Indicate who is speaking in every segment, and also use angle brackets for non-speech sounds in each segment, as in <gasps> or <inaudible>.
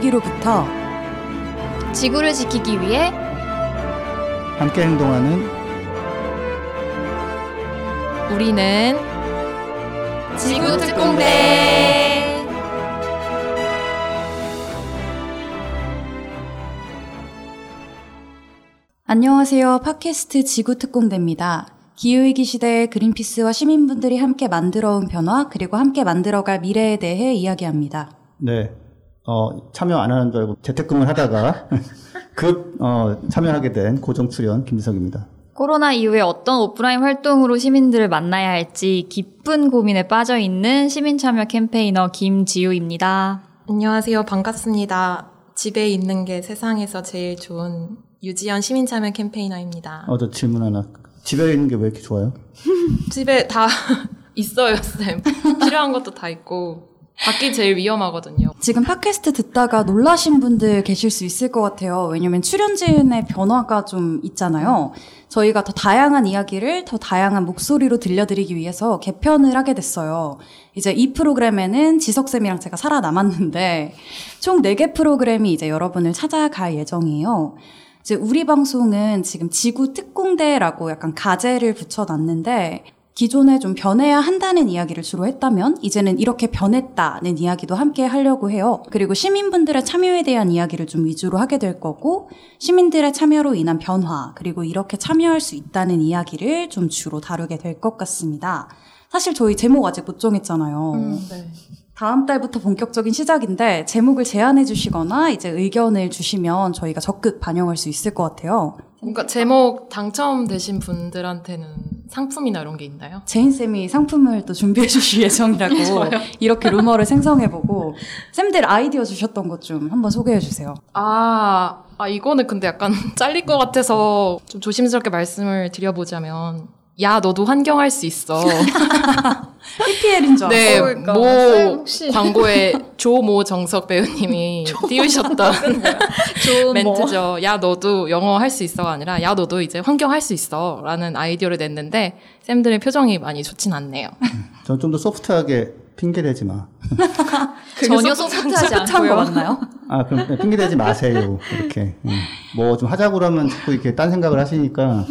Speaker 1: 기후위기로부터
Speaker 2: 지구를 지키기 위해
Speaker 3: 함께 행동하는
Speaker 2: 우리는 지구특공대.
Speaker 1: 안녕하세요. 팟캐스트 지구특공대입니다. 기후위기 시대에 그린피스와 시민분들이 함께 만들어온 변화 그리고 함께 만들어갈 미래에 대해 이야기합니다.
Speaker 3: 네. 어, 참여 안 하는 줄 알고 재택근무를 하다가 <laughs> 급 어, 참여하게 된 고정 출연 김지석입니다.
Speaker 2: 코로나 이후에 어떤 오프라인 활동으로 시민들을 만나야 할지 깊은 고민에 빠져 있는 시민 참여 캠페이너 김지우입니다.
Speaker 4: 안녕하세요. 반갑습니다. 집에 있는 게 세상에서 제일 좋은 유지연 시민 참여 캠페이너입니다.
Speaker 3: 어, 저 질문 하나. 집에 있는 게 왜 이렇게 좋아요? <laughs>
Speaker 4: 집에 다 <laughs> 있어요, 쌤. 필요한 것도 다 있고. 밖이 제일 위험하거든요.
Speaker 1: 지금 팟캐스트 듣다가 놀라신 분들 계실 수 있을 것 같아요. 왜냐면 출연진의 변화가 좀 있잖아요. 저희가 더 다양한 이야기를 더 다양한 목소리로 들려드리기 위해서 개편을 하게 됐어요. 이제 이 프로그램에는 지석쌤이랑 제가 살아남았는데 총 4개 프로그램이 이제 여러분을 찾아갈 예정이에요. 이제 우리 방송은 지금 지구 특공대라고 약간 가제를 붙여놨는데 기존에 좀 변해야 한다는 이야기를 주로 했다면 이제는 이렇게 변했다는 이야기도 함께 하려고 해요. 그리고 시민분들의 참여에 대한 이야기를 좀 위주로 하게 될 거고 시민들의 참여로 인한 변화 그리고 이렇게 참여할 수 있다는 이야기를 좀 주로 다루게 될 것 같습니다. 사실 저희 제목 아직 못 정했잖아요.
Speaker 4: 음, 네.
Speaker 1: 다음 달부터 본격적인 시작인데 제목을 제안해 주시거나 이제 의견을 주시면 저희가 적극 반영할 수 있을 것 같아요.
Speaker 4: 그러니까 제목 당첨되신 분들한테는 상품이나 이런 게 있나요?
Speaker 1: 제인 쌤이 상품을 또 준비해 주실 <laughs> 예정이라고 이렇게 루머를 생성해보고 쌤들 아이디어 주셨던 것 좀 한번 소개해 주세요.
Speaker 4: 아, 아, 이거는 근데 약간 <laughs> 잘릴 것 같아서 좀 조심스럽게 말씀을 드려보자면. 야, 너도 환경할 수 있어. <laughs>
Speaker 1: PPL인 줄.
Speaker 4: 네,
Speaker 2: 그러니까. 모쌤 혹시-
Speaker 4: 광고에 조모 정석 배우님이 <laughs> 띄우셨던 <laughs> 멘트죠. 야, 너도 영어 할 수 있어가 아니라, 야, 너도 이제 환경 할 수 있어. 라는 아이디어를 냈는데, 쌤들의 표정이 많이 좋진 않네요.
Speaker 3: 저는 좀 더 소프트하게 핑계 대지 마.
Speaker 2: 전혀 소프트하지
Speaker 1: 소프트한 거
Speaker 2: 않고요.
Speaker 1: 맞나요?
Speaker 3: 아, 그럼 네, 핑계 대지 마세요. 이렇게. 뭐좀 하자고 그러면 자꾸 이렇게 딴 생각을 하시니까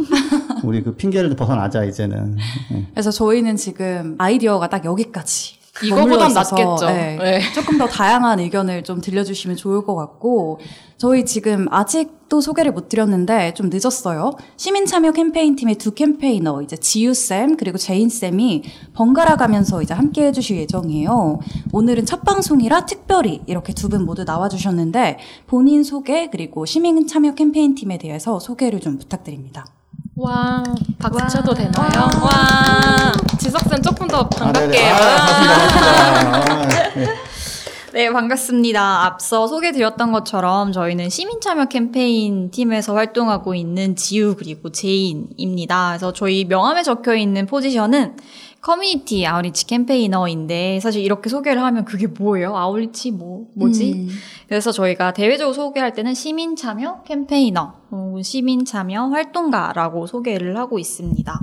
Speaker 3: 우리 그 핑계를 좀 벗어나자, 이제는. 예. <laughs>
Speaker 1: 그래서 저희는 지금 아이디어가 딱 여기까지. <laughs>
Speaker 4: 이거보단 낫겠죠.
Speaker 1: 네,
Speaker 4: 네.
Speaker 1: 조금 더 다양한 의견을 좀 들려주시면 좋을 것 같고, 저희 지금 아직도 소개를 못 드렸는데 좀 늦었어요. 시민 참여 캠페인 팀의 두 campaigner, 이제 지유 쌤, 그리고 제인 쌤이 번갈아 가면서 이제 함께 해주실 예정이에요. 오늘은 첫 방송이라 특별히 이렇게 두 분 모두 나와주셨는데, 본인 소개, 그리고 시민 참여 캠페인 팀에 대해서 소개를 좀 부탁드립니다.
Speaker 4: 와, 박수 쳐도 되나요? 와, 지석쌤 조금 더. 반갑게요.
Speaker 3: 아, 반갑습니다. 아, 네.
Speaker 2: 네, 반갑습니다. 앞서 소개드렸던 것처럼 저희는 시민참여 캠페인 팀에서 활동하고 있는 지우 그리고 제인입니다. 그래서 저희 명함에 적혀 있는 포지션은 커뮤니티 outreach campaigner인데 사실 이렇게 소개를 하면 그게 뭐예요? outreach 뭐 뭐지?
Speaker 1: 음.
Speaker 2: 그래서 저희가 대외적으로 소개할 때는 시민 참여 campaigner, 혹은 시민 참여 활동가라고 소개를 하고 있습니다.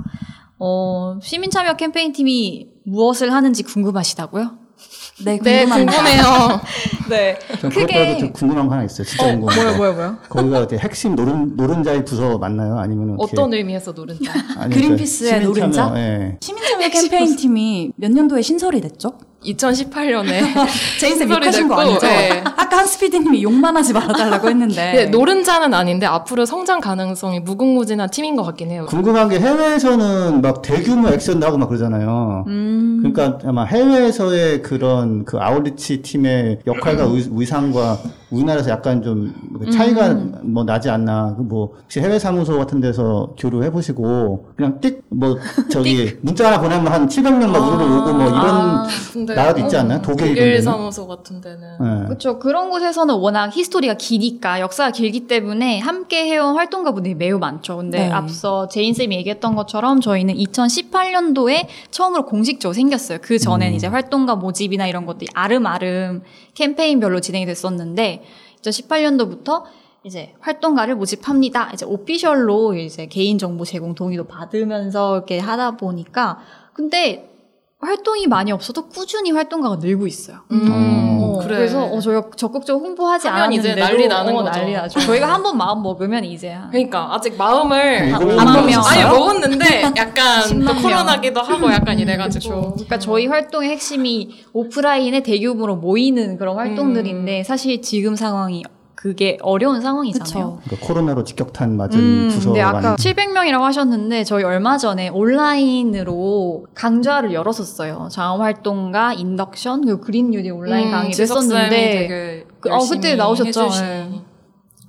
Speaker 2: 어, 시민 참여 캠페인 팀이 무엇을 하는지 궁금하시다고요? <laughs>
Speaker 1: 네,
Speaker 4: 네,
Speaker 1: 궁금합니다.
Speaker 4: 궁금해요. <laughs>
Speaker 2: 네.
Speaker 3: 전
Speaker 2: 크게-
Speaker 3: 좀 궁금한 거 하나 있어요. 진짜 궁금한 거.
Speaker 2: 뭐요, 뭐요, 뭐요?
Speaker 3: 거기가 이제 핵심 노른, 노른자의 부서 맞나요? 아니면
Speaker 4: 어떤 의미에서 노른자?
Speaker 1: 그린피스의 노른자?
Speaker 3: 예.
Speaker 1: 시민참여 캠페인 팀이 몇 년도에 신설이 됐죠?
Speaker 4: 2018년에 <laughs>
Speaker 1: 제인쌤 욕하신 거 아니죠?
Speaker 4: 네.
Speaker 1: 아까 한스피디님이 욕만 하지 말아달라고 했는데.
Speaker 4: 네, 노른자는 아닌데 앞으로 성장 가능성이 무궁무진한 팀인 것 같긴 해요.
Speaker 3: 궁금한 게 해외에서는 막 대규모 액션 나오고 막 그러잖아요.
Speaker 1: 음.
Speaker 3: 그러니까 아마 해외에서의 그런 그 아웃리치 팀의 역할과 의, 의상과 우리나라에서 약간 좀 차이가 뭐 나지 않나. 그뭐 혹시 해외 사무소 같은 데서 교류해 보시고 그냥 띡 뭐 저기 문자 하나 보내면 한 700명 막 우르르 오고 뭐 이런
Speaker 4: 아, 근데
Speaker 3: 나라도 있지 않나요? 독일 이런
Speaker 4: 독일
Speaker 3: 데는?
Speaker 4: 사무소 같은 데는
Speaker 3: 예.
Speaker 2: 그렇죠. 그런 곳에서는 워낙 history가 기니까 역사가 길기 때문에 함께 해온 활동가 분들이 매우 많죠. 근데
Speaker 1: 네.
Speaker 2: 앞서 제인 쌤이 얘기했던 것처럼 저희는 2018년도에 처음으로 공식적으로 생겼어요. 그 전에는 이제 활동가 모집이나 이런 것들이 알음알음 캠페인별로 진행이 됐었는데 2018년도부터 이제 활동가를 모집합니다. 이제 오피셜로 이제 개인 정보 제공 동의도 받으면서 이렇게 하다 보니까 근데 활동이 많이 없어도 꾸준히 활동가가 늘고 있어요.
Speaker 4: 음.
Speaker 1: 어.
Speaker 2: 어,
Speaker 4: 그래.
Speaker 2: 그래서 어, 저희가 적극적으로 홍보하지 않았는데도
Speaker 4: 난리 나는
Speaker 2: 어,
Speaker 4: 거죠.
Speaker 2: 난리 나죠. 저희가 한 번 마음 먹으면 이제 한
Speaker 4: 그러니까 아직 마음을
Speaker 3: 한안
Speaker 4: 5만 명
Speaker 2: 먹으셨어요?
Speaker 4: 아니 먹었는데 약간 <laughs>
Speaker 2: 10만
Speaker 4: 또
Speaker 2: 명.
Speaker 4: 코로나기도 하고 약간 이래가지고.
Speaker 2: 그러니까 저희 활동의 핵심이 오프라인에 대규모로 모이는 그런 활동들인데 사실 지금 상황이 그게 어려운 상황이잖아요.
Speaker 1: 그쵸.
Speaker 3: 그러니까 코로나로 직격탄 맞은
Speaker 2: 음,
Speaker 3: 부서가
Speaker 2: 근데 아까
Speaker 3: 많이
Speaker 2: 700명이라고 하셨는데 저희 얼마 전에 온라인으로 강좌를 열었었어요. 자원 활동가 인덕션 그리고 그린 뉴딜 온라인
Speaker 4: 음,
Speaker 2: 강의를 했었는데 그- 어, 그때 나오셨죠? 네.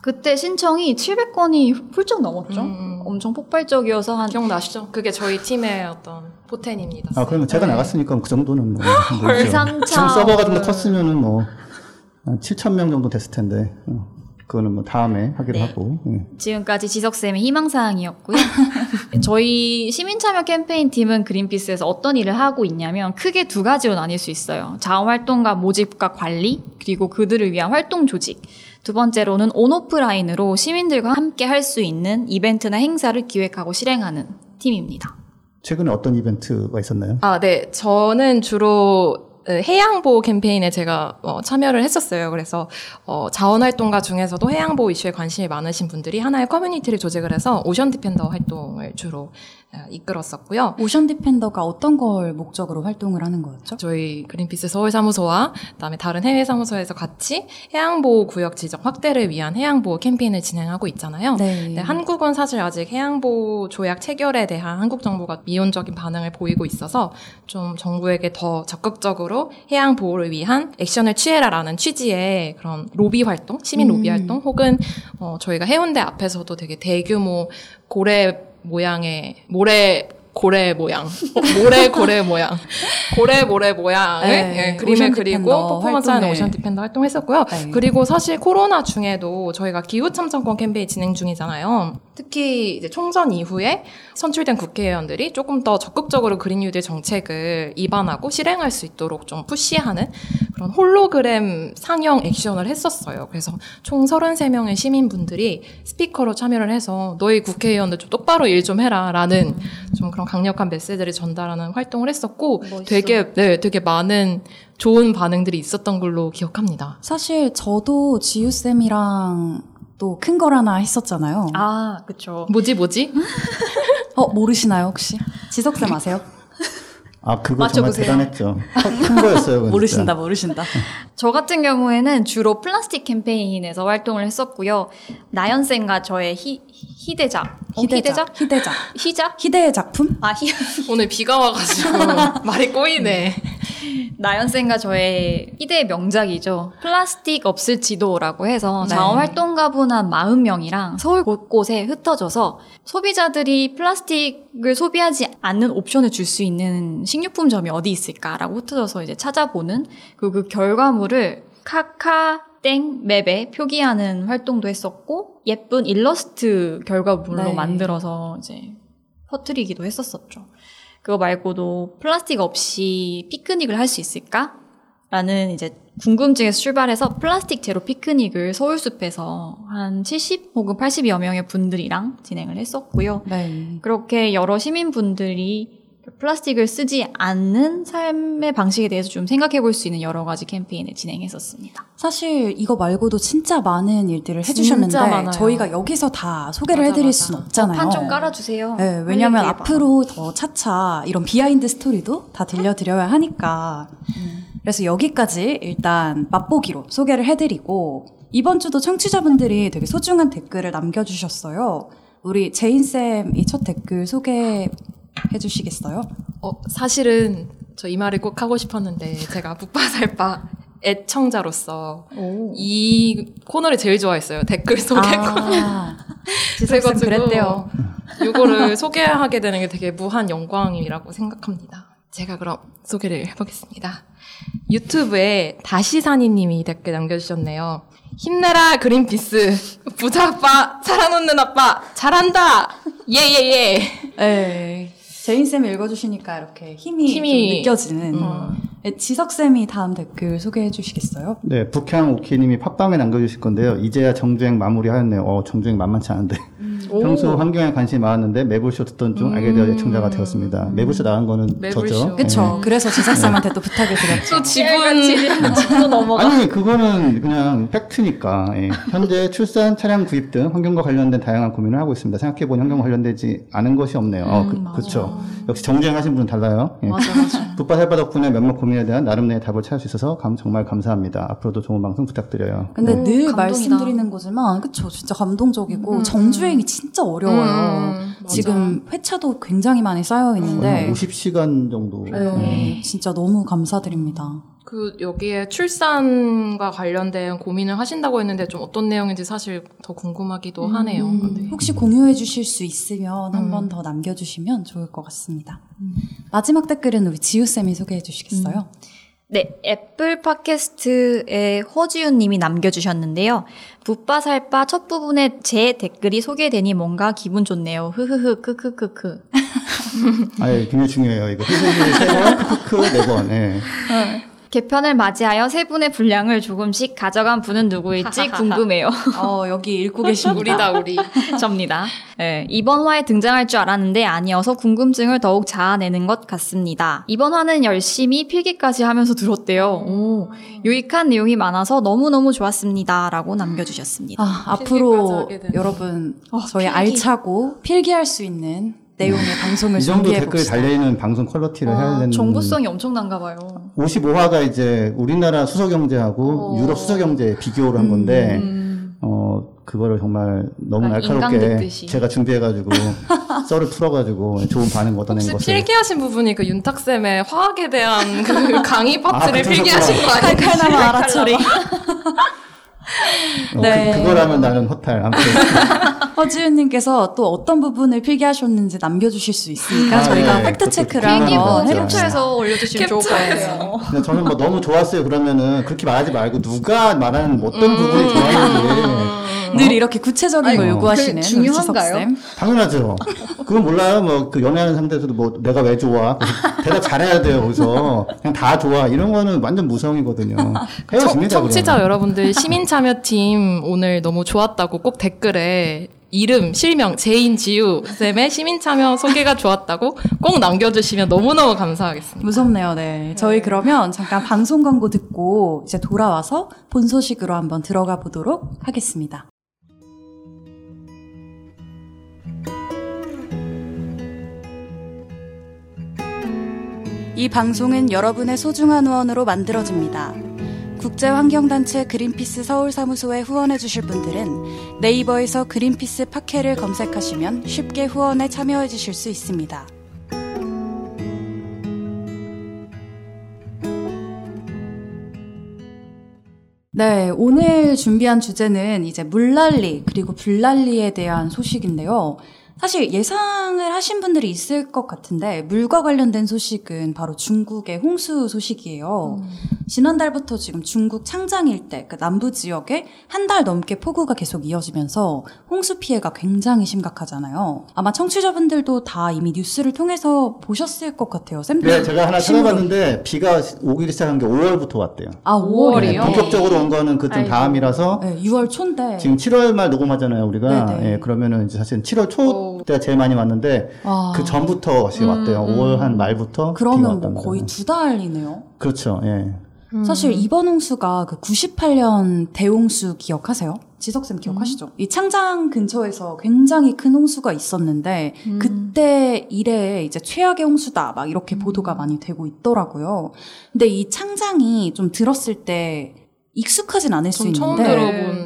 Speaker 2: 그때 신청이 700건이 훌쩍 넘었죠.
Speaker 4: 음.
Speaker 2: 엄청 폭발적이어서 한
Speaker 4: 기억나시죠? 그게 저희 팀의 어떤 포텐입니다.
Speaker 3: 아 그러면 제가 나갔으니까 그 정도는 뭐
Speaker 2: 헐,
Speaker 3: 모르죠.
Speaker 2: 삼차.
Speaker 3: 지금 서버가 좀 더 컸으면은 뭐 7천 명 정도 됐을 텐데 어, 그거는 뭐 다음에 하기로
Speaker 2: 네.
Speaker 3: 하고 예.
Speaker 2: 지금까지 지석쌤의 희망사항이었고요. <laughs> 저희 시민참여 캠페인 팀은 그린피스에서 어떤 일을 하고 있냐면 크게 두 가지로 나뉠 수 있어요. 자원활동가 모집과 관리, 그리고 그들을 위한 활동 조직. 두 번째로는 온오프라인으로 시민들과 함께 할 수 있는 이벤트나 행사를 기획하고 실행하는 팀입니다.
Speaker 3: 최근에 어떤 이벤트가 있었나요?
Speaker 4: 아, 네. 저는 주로 어, 해양 보호 캠페인에 제가 어, 참여를 했었어요. 그래서 어, 자원 활동가 중에서도 해양 보호 이슈에 관심이 많으신 분들이 하나의 커뮤니티를 조직을 해서 ocean defender 활동을 주로 어, 이끌었었고요.
Speaker 1: ocean defender가 어떤 걸 목적으로 활동을 하는 거였죠?
Speaker 4: 저희 그린피스 서울 사무소와 그다음에 다른 해외 사무소에서 같이 해양 보호 구역 지정 확대를 위한 해양 보호 캠페인을 진행하고 있잖아요.
Speaker 1: 네.
Speaker 4: 네, 한국은 사실 아직 해양 보호 조약 체결에 대한 한국 정부가 미온적인 반응을 보이고 있어서 좀 정부에게 더 적극적으로 해양 보호를 위한 액션을 취해라라는 취지의 그런 로비 활동, 시민 로비
Speaker 1: 음.
Speaker 4: 활동, 혹은 어, 저희가 해운대 앞에서도 되게 대규모 고래 모양의 모래 고래 모양, 어, 모래 고래 모양, 고래 모래 모양을
Speaker 1: 네,
Speaker 4: 예, 그림을 그리고
Speaker 1: defender
Speaker 4: 퍼포먼스 하는
Speaker 1: 활동을.
Speaker 4: ocean defender 활동했었고요.
Speaker 1: 네.
Speaker 4: 그리고 사실 코로나 중에도 저희가 기후 참정권 캠페인 진행 중이잖아요. 특히 이제 총선 이후에 선출된 국회의원들이 조금 더 적극적으로 그린 뉴딜 정책을 입안하고 실행할 수 있도록 좀 푸시하는 그런 홀로그램 상영 액션을 했었어요. 그래서 총 33명의 시민분들이 스피커로 참여를 해서 너희 국회의원들 좀 똑바로 일 좀 해라 라는 좀 그런 강력한 메시지를 전달하는 활동을 했었고
Speaker 2: 멋있어.
Speaker 4: 되게 네, 되게 많은 좋은 반응들이 있었던 걸로 기억합니다.
Speaker 1: 사실 저도 지우쌤이랑 또 큰 걸 하나 했었잖아요.
Speaker 2: 아, 그쵸.
Speaker 4: 뭐지 뭐지?
Speaker 1: 어, 모르시나요, 혹시? 지석쌤 아세요?
Speaker 3: 아 그거
Speaker 2: 맞춰보세요.
Speaker 3: 정말 대단했죠. <laughs> 큰 거였어요.
Speaker 1: 모르신다. 모르신다.
Speaker 2: 저 같은 경우에는 주로 플라스틱 캠페인에서 활동을 했었고요. 나연쌤과 저의 희, 희대작. 어, 희대작?
Speaker 1: 희대작.
Speaker 2: 희작?
Speaker 1: 희대의 작품?
Speaker 2: 아, 희, <laughs>
Speaker 4: 오늘 비가 와가지고 <laughs> 말이 꼬이네.
Speaker 2: 나연쌤과 저의 희대의 명작이죠. 플라스틱 없을 지도라고 해서
Speaker 1: 네.
Speaker 2: 자원활동가분 한 40명이랑 서울 곳곳에 흩어져서 소비자들이 플라스틱을 소비하지 않는 옵션을 줄 수 있는 식료품점이 어디 있을까라고 흩어져서 이제 찾아보는 그리고 그 결과물을 카카 땡 맵에 표기하는 활동도 했었고 예쁜 일러스트 결과물로
Speaker 1: 네.
Speaker 2: 만들어서 이제 퍼뜨리기도 했었었죠. 그거 말고도 플라스틱 없이 피크닉을 할 수 있을까? 라는 이제 궁금증에서 출발해서 플라스틱 제로 피크닉을 서울숲에서 한 70 혹은 80여 명의 분들이랑 진행을 했었고요.
Speaker 1: 네.
Speaker 2: 그렇게 여러 시민분들이 플라스틱을 쓰지 않는 삶의 방식에 대해서 좀 생각해 볼 수 있는 여러 가지 캠페인을 진행했었습니다.
Speaker 1: 사실 이거 말고도 진짜 많은 일들을 해주셨는데
Speaker 4: 많아요.
Speaker 1: 저희가 여기서 다 소개를
Speaker 4: 맞아,
Speaker 1: 해드릴
Speaker 4: 맞아.
Speaker 1: 수는 없잖아요.
Speaker 2: 판 좀 깔아주세요.
Speaker 1: 네, 왜냐면
Speaker 2: 얘기
Speaker 1: 앞으로 더 차차 이런 behind story도 다 들려드려야 하니까. 그래서 여기까지 일단 맛보기로 소개를 해드리고 이번 주도 청취자분들이 되게 소중한 댓글을 남겨주셨어요. 우리 제인쌤 이 첫 댓글 소개 해 주시겠어요?
Speaker 4: 어, 사실은 저 이 말을 꼭 하고 싶었는데 제가 붓바살바 애청자로서
Speaker 2: 오.
Speaker 4: 이 코너를 제일 좋아했어요. 댓글 소개 코너.
Speaker 1: 아, 지석쌤
Speaker 4: 그래가지고
Speaker 1: 그랬대요.
Speaker 4: 이거를 소개하게 되는 게 되게 무한 영광이라고 생각합니다. 제가 그럼 소개를 해보겠습니다. 유튜브에 다시사니님이 댓글 남겨주셨네요. 힘내라 그린피스 부자 아빠 살아놓는 아빠 잘한다 예예예
Speaker 1: 네. 제인 쌤이 읽어주시니까 이렇게 힘이,
Speaker 4: 힘이-
Speaker 1: 좀 느껴지는.
Speaker 4: 음.
Speaker 1: 네, 지석 쌤이 다음 댓글 소개해 주시겠어요?
Speaker 3: 네, 북향 오키님이 팟빵에 남겨주실 건데요. 이제야 정주행 마무리하였네요. 어, 정주행 만만치 않은데. <laughs> 평소 환경에 관심이 많았는데 매불쇼 듣던 중 알게 되어 애청자가 되었습니다. 매불쇼 나간 거는
Speaker 4: 매불쇼.
Speaker 3: 저죠.
Speaker 1: 그쵸. 그래서 제작사님한테 또 부탁을 드렸죠.
Speaker 4: 또 지분
Speaker 2: 집도 넘어가.
Speaker 3: 아니 그거는 그냥 팩트니까 예. 현재 출산, 차량 구입 등 환경과 관련된 다양한 고민을 하고 있습니다. 생각해보니 환경과 관련되지 않은 것이 없네요. 어, 그, 그렇죠. 역시 정주행하신 분은 달라요. 예.
Speaker 2: 맞아, 맞아.
Speaker 3: 붓바 살바 덕분에 몇몇 고민에 대한 나름대로의 답을 찾을 수 있어서 감- 정말 감사합니다. 앞으로도 좋은 방송 부탁드려요.
Speaker 1: 근데
Speaker 2: 오,
Speaker 1: 늘
Speaker 2: 감동이다.
Speaker 1: 말씀드리는 거지만 그쵸 진짜 감동적이고 정주행이 진짜 어려워요.
Speaker 4: 음.
Speaker 1: 지금 회차도 굉장히 많이 쌓여 있는데
Speaker 3: 한 50시간 정도.
Speaker 1: 네, 진짜 너무 감사드립니다.
Speaker 4: 그 여기에 출산과 관련된 고민을 하신다고 했는데 좀 어떤 내용인지 사실 더 궁금하기도 하네요.
Speaker 1: 음,
Speaker 4: 네.
Speaker 1: 혹시 공유해 주실 수 있으면 한
Speaker 4: 음.
Speaker 1: 번더 남겨 주시면 좋을 것 같습니다. 마지막 댓글은 우리 지우 쌤이 소개해 주시겠어요?
Speaker 2: 네, 애플 팟캐스트에 허지윤 님이 남겨주셨는데요. 붓바살바 첫 부분에 제 댓글이 소개되니 뭔가 기분 좋네요. 흐흐흐, 크크크크.
Speaker 3: 아 예 굉장히 중요해요. 이거 희생이 세 번, 크크크 네 번. 예.
Speaker 2: 개편을 맞이하여 세 분의 분량을 조금씩 가져간 분은 누구일지 <laughs> 궁금해요.
Speaker 1: 어, 여기 읽고 계십니다.
Speaker 4: 우리다 우리.
Speaker 2: 접니다. 네, 이번 화에 등장할 줄 알았는데 아니어서 궁금증을 더욱 자아내는 것 같습니다. 이번 화는 열심히 필기까지 하면서 들었대요. 오, 유익한 내용이 많아서 너무너무 좋았습니다. 라고 남겨주셨습니다.
Speaker 1: 아, 앞으로. 여러분
Speaker 2: 어,
Speaker 1: 저희
Speaker 2: 필기.
Speaker 1: 알차고 필기할 수 있는 내용의 방송을
Speaker 3: 이 정도
Speaker 1: 봅시다.
Speaker 3: 달려있는 방송 quality를 해야
Speaker 2: 와,
Speaker 3: 되는.
Speaker 2: 정보성이 엄청난가 봐요.
Speaker 3: 55화가 이제 우리나라 수소경제하고
Speaker 2: 어.
Speaker 3: 유럽 수소경제 비교를 한 건데, 어, 그거를 정말 너무
Speaker 2: 아,
Speaker 3: 날카롭게. 제가 준비해가지고 <laughs> 썰을 풀어가지고 좋은 반응 얻어낸
Speaker 4: 혹시
Speaker 3: 것을.
Speaker 4: 필기하신 부분이 그 윤탁 쌤의 화학에 대한 그 강의 파트를
Speaker 3: 그
Speaker 4: 필기하신 거 아니에요?
Speaker 1: 칼카나마 알아철니.
Speaker 3: 어,
Speaker 1: 네.
Speaker 3: 그, 그거라면 나는 허탈. 아무튼. <laughs>
Speaker 1: 허지윤님께서 또 어떤 부분을 필기하셨는지 남겨주실 수 있으니까
Speaker 3: 아,
Speaker 1: 저희가
Speaker 3: 네.
Speaker 1: 팩트 체크를 한번 해봅시다.
Speaker 2: 캡처해서 올려주시면 좋을 것 같아요.
Speaker 3: 근데 저는 뭐 너무 좋았어요. 그러면은 그렇게 말하지 말고 누가 말하는 어떤
Speaker 1: 음.
Speaker 3: 부분이 좋았는지. <laughs>
Speaker 1: 늘 이렇게 구체적인 걸
Speaker 3: 아이고,
Speaker 1: 요구하시는
Speaker 2: 그 중요한가요?
Speaker 3: 당연하죠. 그건 몰라요. 뭐, 그 연애하는 상대에서도 뭐, 내가 왜 좋아? 대답 잘해야 돼요, 거기서. 그냥 다 좋아. 이런 거는 완전 무성이거든요. 헤어집니다.
Speaker 4: 청, 청취자. 여러분들 시민 참여팀 오늘 너무 좋았다고 꼭 댓글에 이름, 실명, 제인, 지우 쌤의 시민참여 소개가 좋았다고 꼭 남겨주시면 너무너무 감사하겠습니다.
Speaker 1: 무섭네요, 네. 저희 그러면 잠깐 방송 광고 듣고 이제 돌아와서 본 소식으로 한번 들어가 보도록 하겠습니다. 이 방송은 여러분의 소중한 후원으로 만들어집니다. 국제환경단체 그린피스 서울사무소에 후원해주실 분들은 네이버에서 그린피스 팟캐를 검색하시면 쉽게 후원에 참여해주실 수 있습니다. 네, 오늘 준비한 주제는 이제 물난리 그리고 불난리에 대한 소식인데요. 사실 예상을 하신 분들이 있을 것 같은데 물과 관련된 소식은 바로 중국의 홍수 소식이에요. 지난달부터 지금 중국 창장 일대 그 남부 지역에 한 달 넘게 폭우가 계속 이어지면서 홍수 피해가 굉장히 심각하잖아요. 아마 청취자분들도 다 이미 뉴스를 통해서 보셨을 것 같아요. 쌤들
Speaker 3: 네, 제가 하나. 찾아봤는데, 비가 오기 시작한 게 5월부터 왔대요.
Speaker 1: 아 5월이요?
Speaker 3: 본격적으로 온 거는 그쯤
Speaker 2: 아이고.
Speaker 3: 다음이라서,
Speaker 1: 네, 6월 초인데
Speaker 3: 지금 7월 말 녹음하잖아요, 우리가.
Speaker 1: 네네.
Speaker 3: 예, 그러면은 이제 사실 7월 초 때가 제일 많이 왔는데,
Speaker 1: 와,
Speaker 3: 그 전부터 지금 왔대요. 5월 한 말부터.
Speaker 1: 음, 그러면 뭐. 거의 두 달이네요.
Speaker 3: 그렇죠, 예.
Speaker 1: 사실 이번 홍수가 그 98년 대홍수 기억하세요? 지석쌤 기억하시죠? 이 창장 근처에서 굉장히 큰 홍수가 있었는데 그때 이래 이제 최악의 홍수다 막 이렇게 보도가 많이 되고 있더라고요. 근데 이 창장이 좀 들었을 때 익숙하진 않을 수 있는데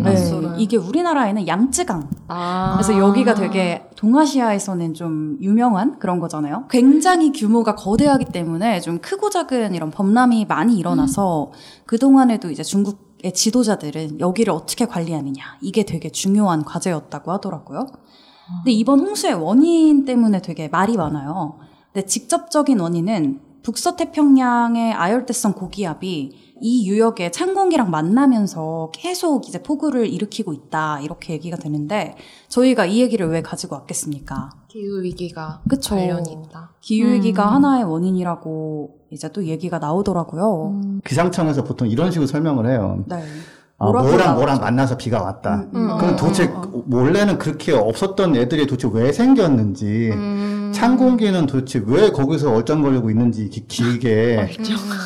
Speaker 1: 네. 이게 우리나라에는 양쯔강
Speaker 4: 아.
Speaker 1: 그래서 여기가 되게 동아시아에서는 좀 유명한 그런 거잖아요. 굉장히 규모가 거대하기 때문에 좀 크고 작은 이런 범람이 많이 일어나서 그동안에도 이제 중국의 지도자들은 여기를 어떻게 관리하느냐. 이게 되게 중요한 과제였다고 하더라고요. 근데 이번 홍수의 원인 때문에 되게 말이 많아요. 근데 직접적인 원인은 북서태평양의 아열대성 고기압이 이 유역의 찬 공기랑 만나면서 계속 이제 폭우를 일으키고 있다 이렇게 얘기가 되는데 저희가 이 얘기를 왜 가지고 왔겠습니까?
Speaker 4: 기후 위기가
Speaker 1: 그쵸.
Speaker 4: 관련이 있다.
Speaker 1: 기후 위기가
Speaker 2: 음.
Speaker 1: 하나의 원인이라고 이제 또 얘기가 나오더라고요.
Speaker 3: 기상청에서 보통 이런 식으로 설명을 해요.
Speaker 1: 네.
Speaker 3: 아, 뭐랑? 뭐랑 만나서 비가 왔다.
Speaker 1: 음, 음.
Speaker 3: 그럼
Speaker 4: 어,
Speaker 3: 도대체
Speaker 1: 어, 어.
Speaker 3: 원래는 그렇게 없었던 애들이 도대체 왜 생겼는지
Speaker 4: 음.
Speaker 3: 찬 공기는 도대체 왜 거기서 얼쩡거리고 있는지 기- 길게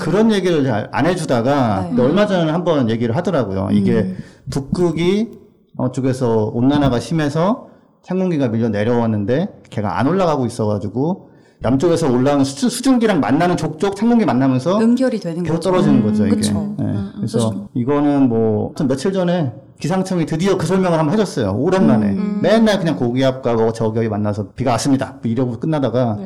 Speaker 3: 그런 얘기를 잘안 해주다가
Speaker 1: 네.
Speaker 3: 얼마 전에 한번 얘기를 하더라고요. 이게
Speaker 1: 음.
Speaker 3: 북극이 어, 쪽에서 온난화가 심해서 찬 공기가 밀려 내려왔는데 걔가 안 올라가고 있어가지고 남쪽에서 올라오는 수, 수증기랑 만나는 족족 찬 공기 만나면서
Speaker 1: 연결이 되는
Speaker 3: 계속
Speaker 1: 거죠.
Speaker 3: 떨어지는
Speaker 1: 음,
Speaker 3: 거죠, 이게.
Speaker 1: 그쵸.
Speaker 3: 네.
Speaker 1: 음,
Speaker 3: 그래서 이거는 뭐, 아무튼 며칠 전에 기상청이 드디어 그 설명을 한번 해줬어요. 오랜만에.
Speaker 1: 음.
Speaker 3: 맨날 그냥 고기압과 뭐 저기압이 만나서 비가 왔습니다. 뭐 이러고 끝나다가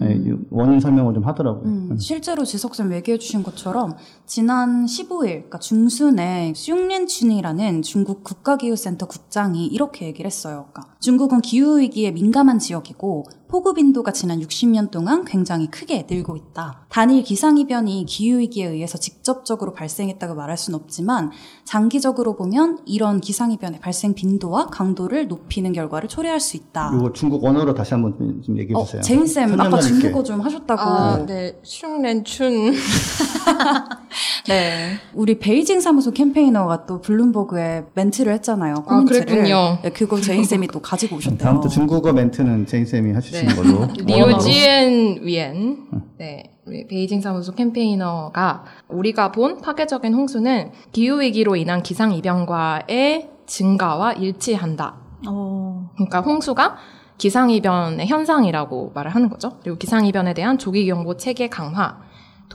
Speaker 3: 네, 이 원인 설명을 좀 하더라고요.
Speaker 1: 음, 실제로 지석쌤 얘기해 주신 것처럼 지난 15일, 그러니까 중순에 슝렌춘이라는 중국 국가기후센터 국장이 이렇게 얘기를 했어요. 그러니까 중국은 기후위기에 민감한 지역이고 폭우 빈도가 지난 60년 동안 굉장히 크게 늘고 있다. 단일 기상이변이 기후위기에 의해서 직접적으로 발생했다고 말할 수는 없지만 장기적으로 보면 이런 기상이변의 발생 빈도와 강도를 높이는 결과를 초래할 수 있다.
Speaker 3: 이거 중국 언어로 다시 한번 좀 얘기해
Speaker 1: 어,
Speaker 3: 주세요.
Speaker 1: 제인 쌤 아까
Speaker 3: 설명감 있게.
Speaker 1: 중국어 좀 하셨다고.
Speaker 4: 아, 네. 슝렌춘. <laughs>
Speaker 1: 네. 우리 베이징 사무소 campaigner가 또 블룸버그에 멘트를 했잖아요. 코멘트를.
Speaker 4: 그랬군요.
Speaker 1: 네, 그걸 제인쌤이 또 가지고 <laughs> 오셨대요.
Speaker 3: 다음부터 중국어 멘트는 제인쌤이 해주시는
Speaker 4: 네.
Speaker 3: 걸로. <laughs>
Speaker 4: 리오지엔 위엔, 네, 우리 베이징 사무소 campaigner가 우리가 본 파괴적인 홍수는 기후 위기로 인한 기상 이변과의 증가와 일치한다.
Speaker 2: 어.
Speaker 4: 그러니까 홍수가 기상 이변의 현상이라고 말을 하는 거죠. 그리고 기상 이변에 대한 조기 경보 체계 강화,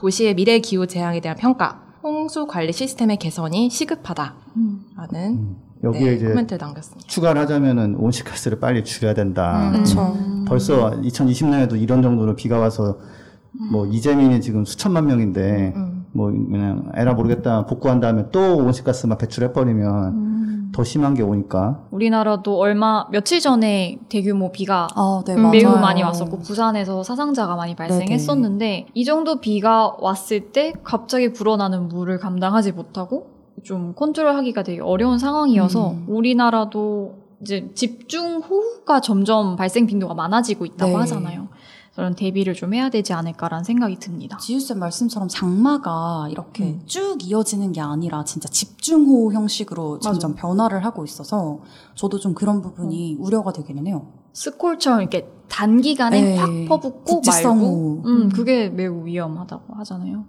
Speaker 4: 도시의 미래 기후 재앙에 대한 평가, 홍수 관리 시스템의 개선이 시급하다라는
Speaker 2: 음.
Speaker 3: 여기에
Speaker 4: 네,
Speaker 3: 이제
Speaker 4: 코멘트를 남겼습니다.
Speaker 3: 추가를 하자면은 온실가스를 빨리 줄여야 된다.
Speaker 4: 음.
Speaker 1: 그렇죠.
Speaker 3: 벌써 2020년에도 이런 정도로 비가 와서 뭐 이재민이 지금 수천만 명인데
Speaker 4: 음.
Speaker 3: 뭐 그냥 에라 모르겠다 복구한 다음에 또 온실가스만 배출해버리면
Speaker 1: 음.
Speaker 3: 더 심한 게 오니까
Speaker 2: 우리나라도 얼마 며칠 전에 대규모 비가
Speaker 1: 아, 네,
Speaker 2: 음,
Speaker 1: 맞아요.
Speaker 2: 매우 많이 왔었고 부산에서 사상자가 많이 발생했었는데 이 정도 비가 왔을 때 갑자기 불어나는 물을 감당하지 못하고 좀 컨트롤하기가 되게 어려운 상황이어서
Speaker 1: 음.
Speaker 2: 우리나라도 이제 집중 호우가 점점 발생 빈도가 많아지고 있다고
Speaker 1: 네.
Speaker 2: 하잖아요. 그런 대비를 좀 해야 되지 않을까라는 생각이 듭니다.
Speaker 1: 지유쌤 말씀처럼 장마가 이렇게
Speaker 2: 음.
Speaker 1: 쭉 이어지는 게 아니라 진짜 집중호우 형식으로 점점 변화를 하고 있어서 저도 좀 그런 부분이 우려가 되기는 해요.
Speaker 2: 스콜처럼 이렇게 단기간에
Speaker 1: 네.
Speaker 2: 확 퍼붓고
Speaker 1: 국지성
Speaker 2: 말고
Speaker 1: 호우.
Speaker 2: 음, 그게 매우 위험하다고 하잖아요.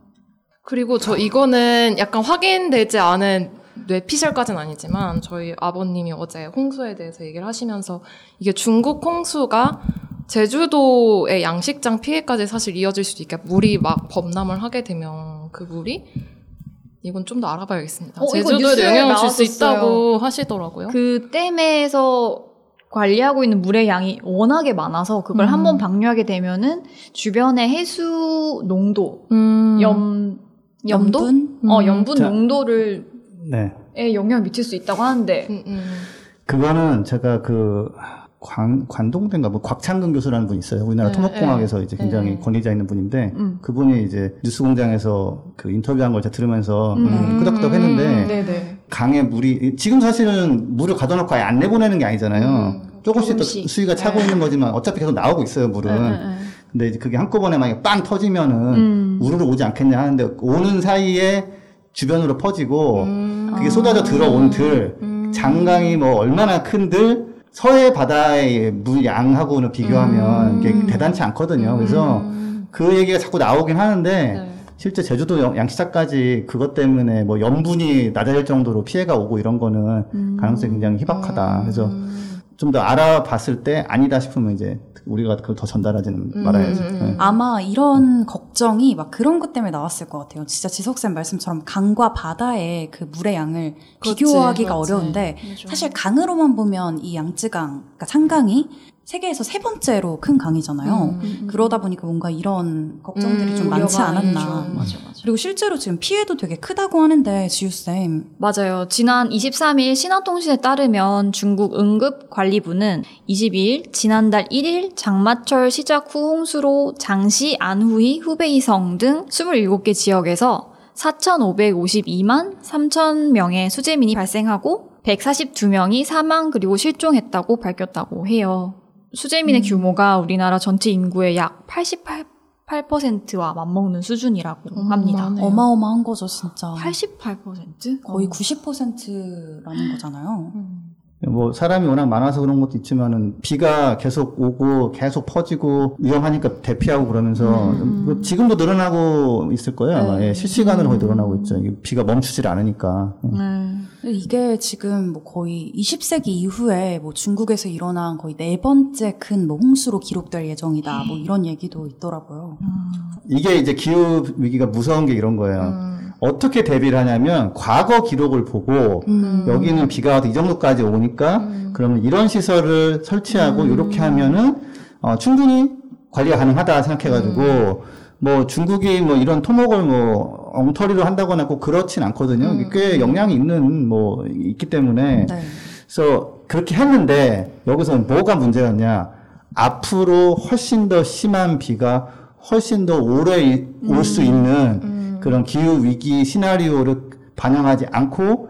Speaker 4: 그리고 저 이거는 약간 확인되지 않은 뇌피셜까지는 아니지만 저희 아버님이 어제 홍수에 대해서 얘기를 하시면서 이게 중국 홍수가 제주도의 양식장 피해까지 사실 이어질 수도 있게 물이 막 범람을 하게 되면 그 물이 이건 좀 더 알아봐야겠습니다.
Speaker 2: 어, 뉴스에
Speaker 4: 영향을 줄 수. 있다고 하시더라고요.
Speaker 2: 그 댐에서 관리하고 있는 물의 양이 워낙에 많아서 그걸
Speaker 1: 음.
Speaker 2: 한번 방류하게 되면은 주변의 해수 농도,
Speaker 4: 음.
Speaker 2: 염 염도,
Speaker 1: 염분?
Speaker 2: 어
Speaker 4: 음.
Speaker 2: 염분
Speaker 3: 자.
Speaker 2: 농도를
Speaker 3: 네
Speaker 2: 에 영향을 미칠 수 있다고 하는데
Speaker 4: 음, 음.
Speaker 3: 그거는 제가 그 관, 관동대인가 뭐 곽창근 교수라는 분이 있어요. 우리나라
Speaker 4: 네,
Speaker 3: 토목공학에서 이제 굉장히
Speaker 4: 네.
Speaker 3: 권위자 있는 분인데
Speaker 2: 음.
Speaker 3: 그분이 이제 뉴스공장에서 그 인터뷰한 걸 제가 들으면서 음,
Speaker 2: 음.
Speaker 3: 끄덕끄덕 했는데
Speaker 2: 네네
Speaker 3: 강에 물이 지금 사실은 물을 가둬놓고 아예 안 내보내는 게 아니잖아요.
Speaker 4: 음,
Speaker 3: 조금씩, 또
Speaker 2: 조금씩.
Speaker 3: 수위가 차고
Speaker 2: 네.
Speaker 3: 있는 거지만 어차피 계속 나오고 있어요 물은.
Speaker 2: 네, 네, 네.
Speaker 3: 근데 이제 그게 한꺼번에 만약에 빵 터지면은
Speaker 2: 음.
Speaker 3: 우르르 오지 않겠냐 하는데 오는 사이에 주변으로 퍼지고
Speaker 4: 음.
Speaker 3: 그게 쏟아져 들어온 들
Speaker 4: 음.
Speaker 3: 장강이 뭐 얼마나 큰들 서해 바다의 물 양하고는 비교하면
Speaker 4: 음.
Speaker 3: 이게 대단치 않거든요. 그래서
Speaker 4: 음.
Speaker 3: 그 얘기가 자꾸 나오긴 하는데
Speaker 4: 네.
Speaker 3: 실제 제주도 양- 양식장까지 그것 때문에 뭐 염분이 낮아질 정도로 피해가 오고 이런 거는
Speaker 2: 음.
Speaker 3: 가능성이 굉장히 희박하다. 그래서
Speaker 4: 음.
Speaker 3: 좀 더 알아봤을 때 아니다 싶으면 이제 우리가 그걸 더 전달하지는
Speaker 4: 음. 음, 음.
Speaker 3: 네.
Speaker 1: 아마 이런 걱정이 막 그런 것 때문에 나왔을 것 같아요. 진짜 지석쌤 말씀처럼 강과 바다의 그 물의 양을
Speaker 4: 그렇지,
Speaker 1: 비교하기가
Speaker 4: 그렇지.
Speaker 1: 어려운데
Speaker 2: 맞아.
Speaker 1: 사실 강으로만 보면 이 양쯔강, 그러니까 창강이 세계에서 세 번째로 큰 강이잖아요.
Speaker 4: 음.
Speaker 1: 그러다 보니까 뭔가 이런 걱정들이
Speaker 4: 음,
Speaker 1: 좀 많지 않았나.
Speaker 4: 좀
Speaker 2: 맞아 맞아.
Speaker 1: 그리고 실제로 지금 피해도 되게 크다고 하는데 지우쌤
Speaker 2: 맞아요. 지난 23일 신화통신에 따르면 중국 응급관리부는 22일 지난달 1일 장마철 시작 후 홍수로 장시, 안후이, 후베이성 등 27개 지역에서 4,552만 3천 명의 수재민이 발생하고 142명이 사망 그리고 실종했다고 밝혔다고 해요. 수재민의 규모가 우리나라 전체 인구의 약 88, 88%와 맞먹는 수준이라고
Speaker 4: 음,
Speaker 2: 합니다.
Speaker 4: 많네요.
Speaker 1: 어마어마한 거죠, 진짜.
Speaker 2: 88%?
Speaker 1: 거의
Speaker 2: 어.
Speaker 1: 90%라는 거잖아요.
Speaker 3: 뭐 사람이 워낙 많아서 그런 것도 있지만은 비가 계속 오고 계속 퍼지고 위험하니까 대피하고 그러면서 뭐 지금도 늘어나고 있을 거예요 아마
Speaker 1: 네.
Speaker 3: 예, 실시간으로 거의 늘어나고 있죠 비가 멈추질 않으니까 음.
Speaker 2: 네.
Speaker 1: 이게 지금 뭐 거의 20세기 이후에 뭐 중국에서 일어난 거의 네 번째 큰 뭐 홍수로 기록될 예정이다. 뭐 이런 얘기도 있더라고요.
Speaker 3: 이게 이제 기후 위기가 무서운 게 이런 거예요
Speaker 4: 음.
Speaker 3: 어떻게 대비를 하냐면 과거 기록을 보고
Speaker 1: 음.
Speaker 3: 여기는 비가 와도 이 정도까지 오니까 그러면 이런 시설을 설치하고 이렇게 하면은 어, 충분히 관리가 가능하다 생각해가지고 뭐 중국이 뭐 이런 토목을 뭐 엉터리로 한다거나 꼭 그렇진 않거든요. 이게 꽤 영향이 있는 뭐 있기 때문에
Speaker 1: 네.
Speaker 3: 그래서 그렇게 했는데 여기서 뭐가 문제였냐? 앞으로 훨씬 더 심한 비가 훨씬 더 오래 올수 있는 그런 기후 위기 시나리오를 반영하지 않고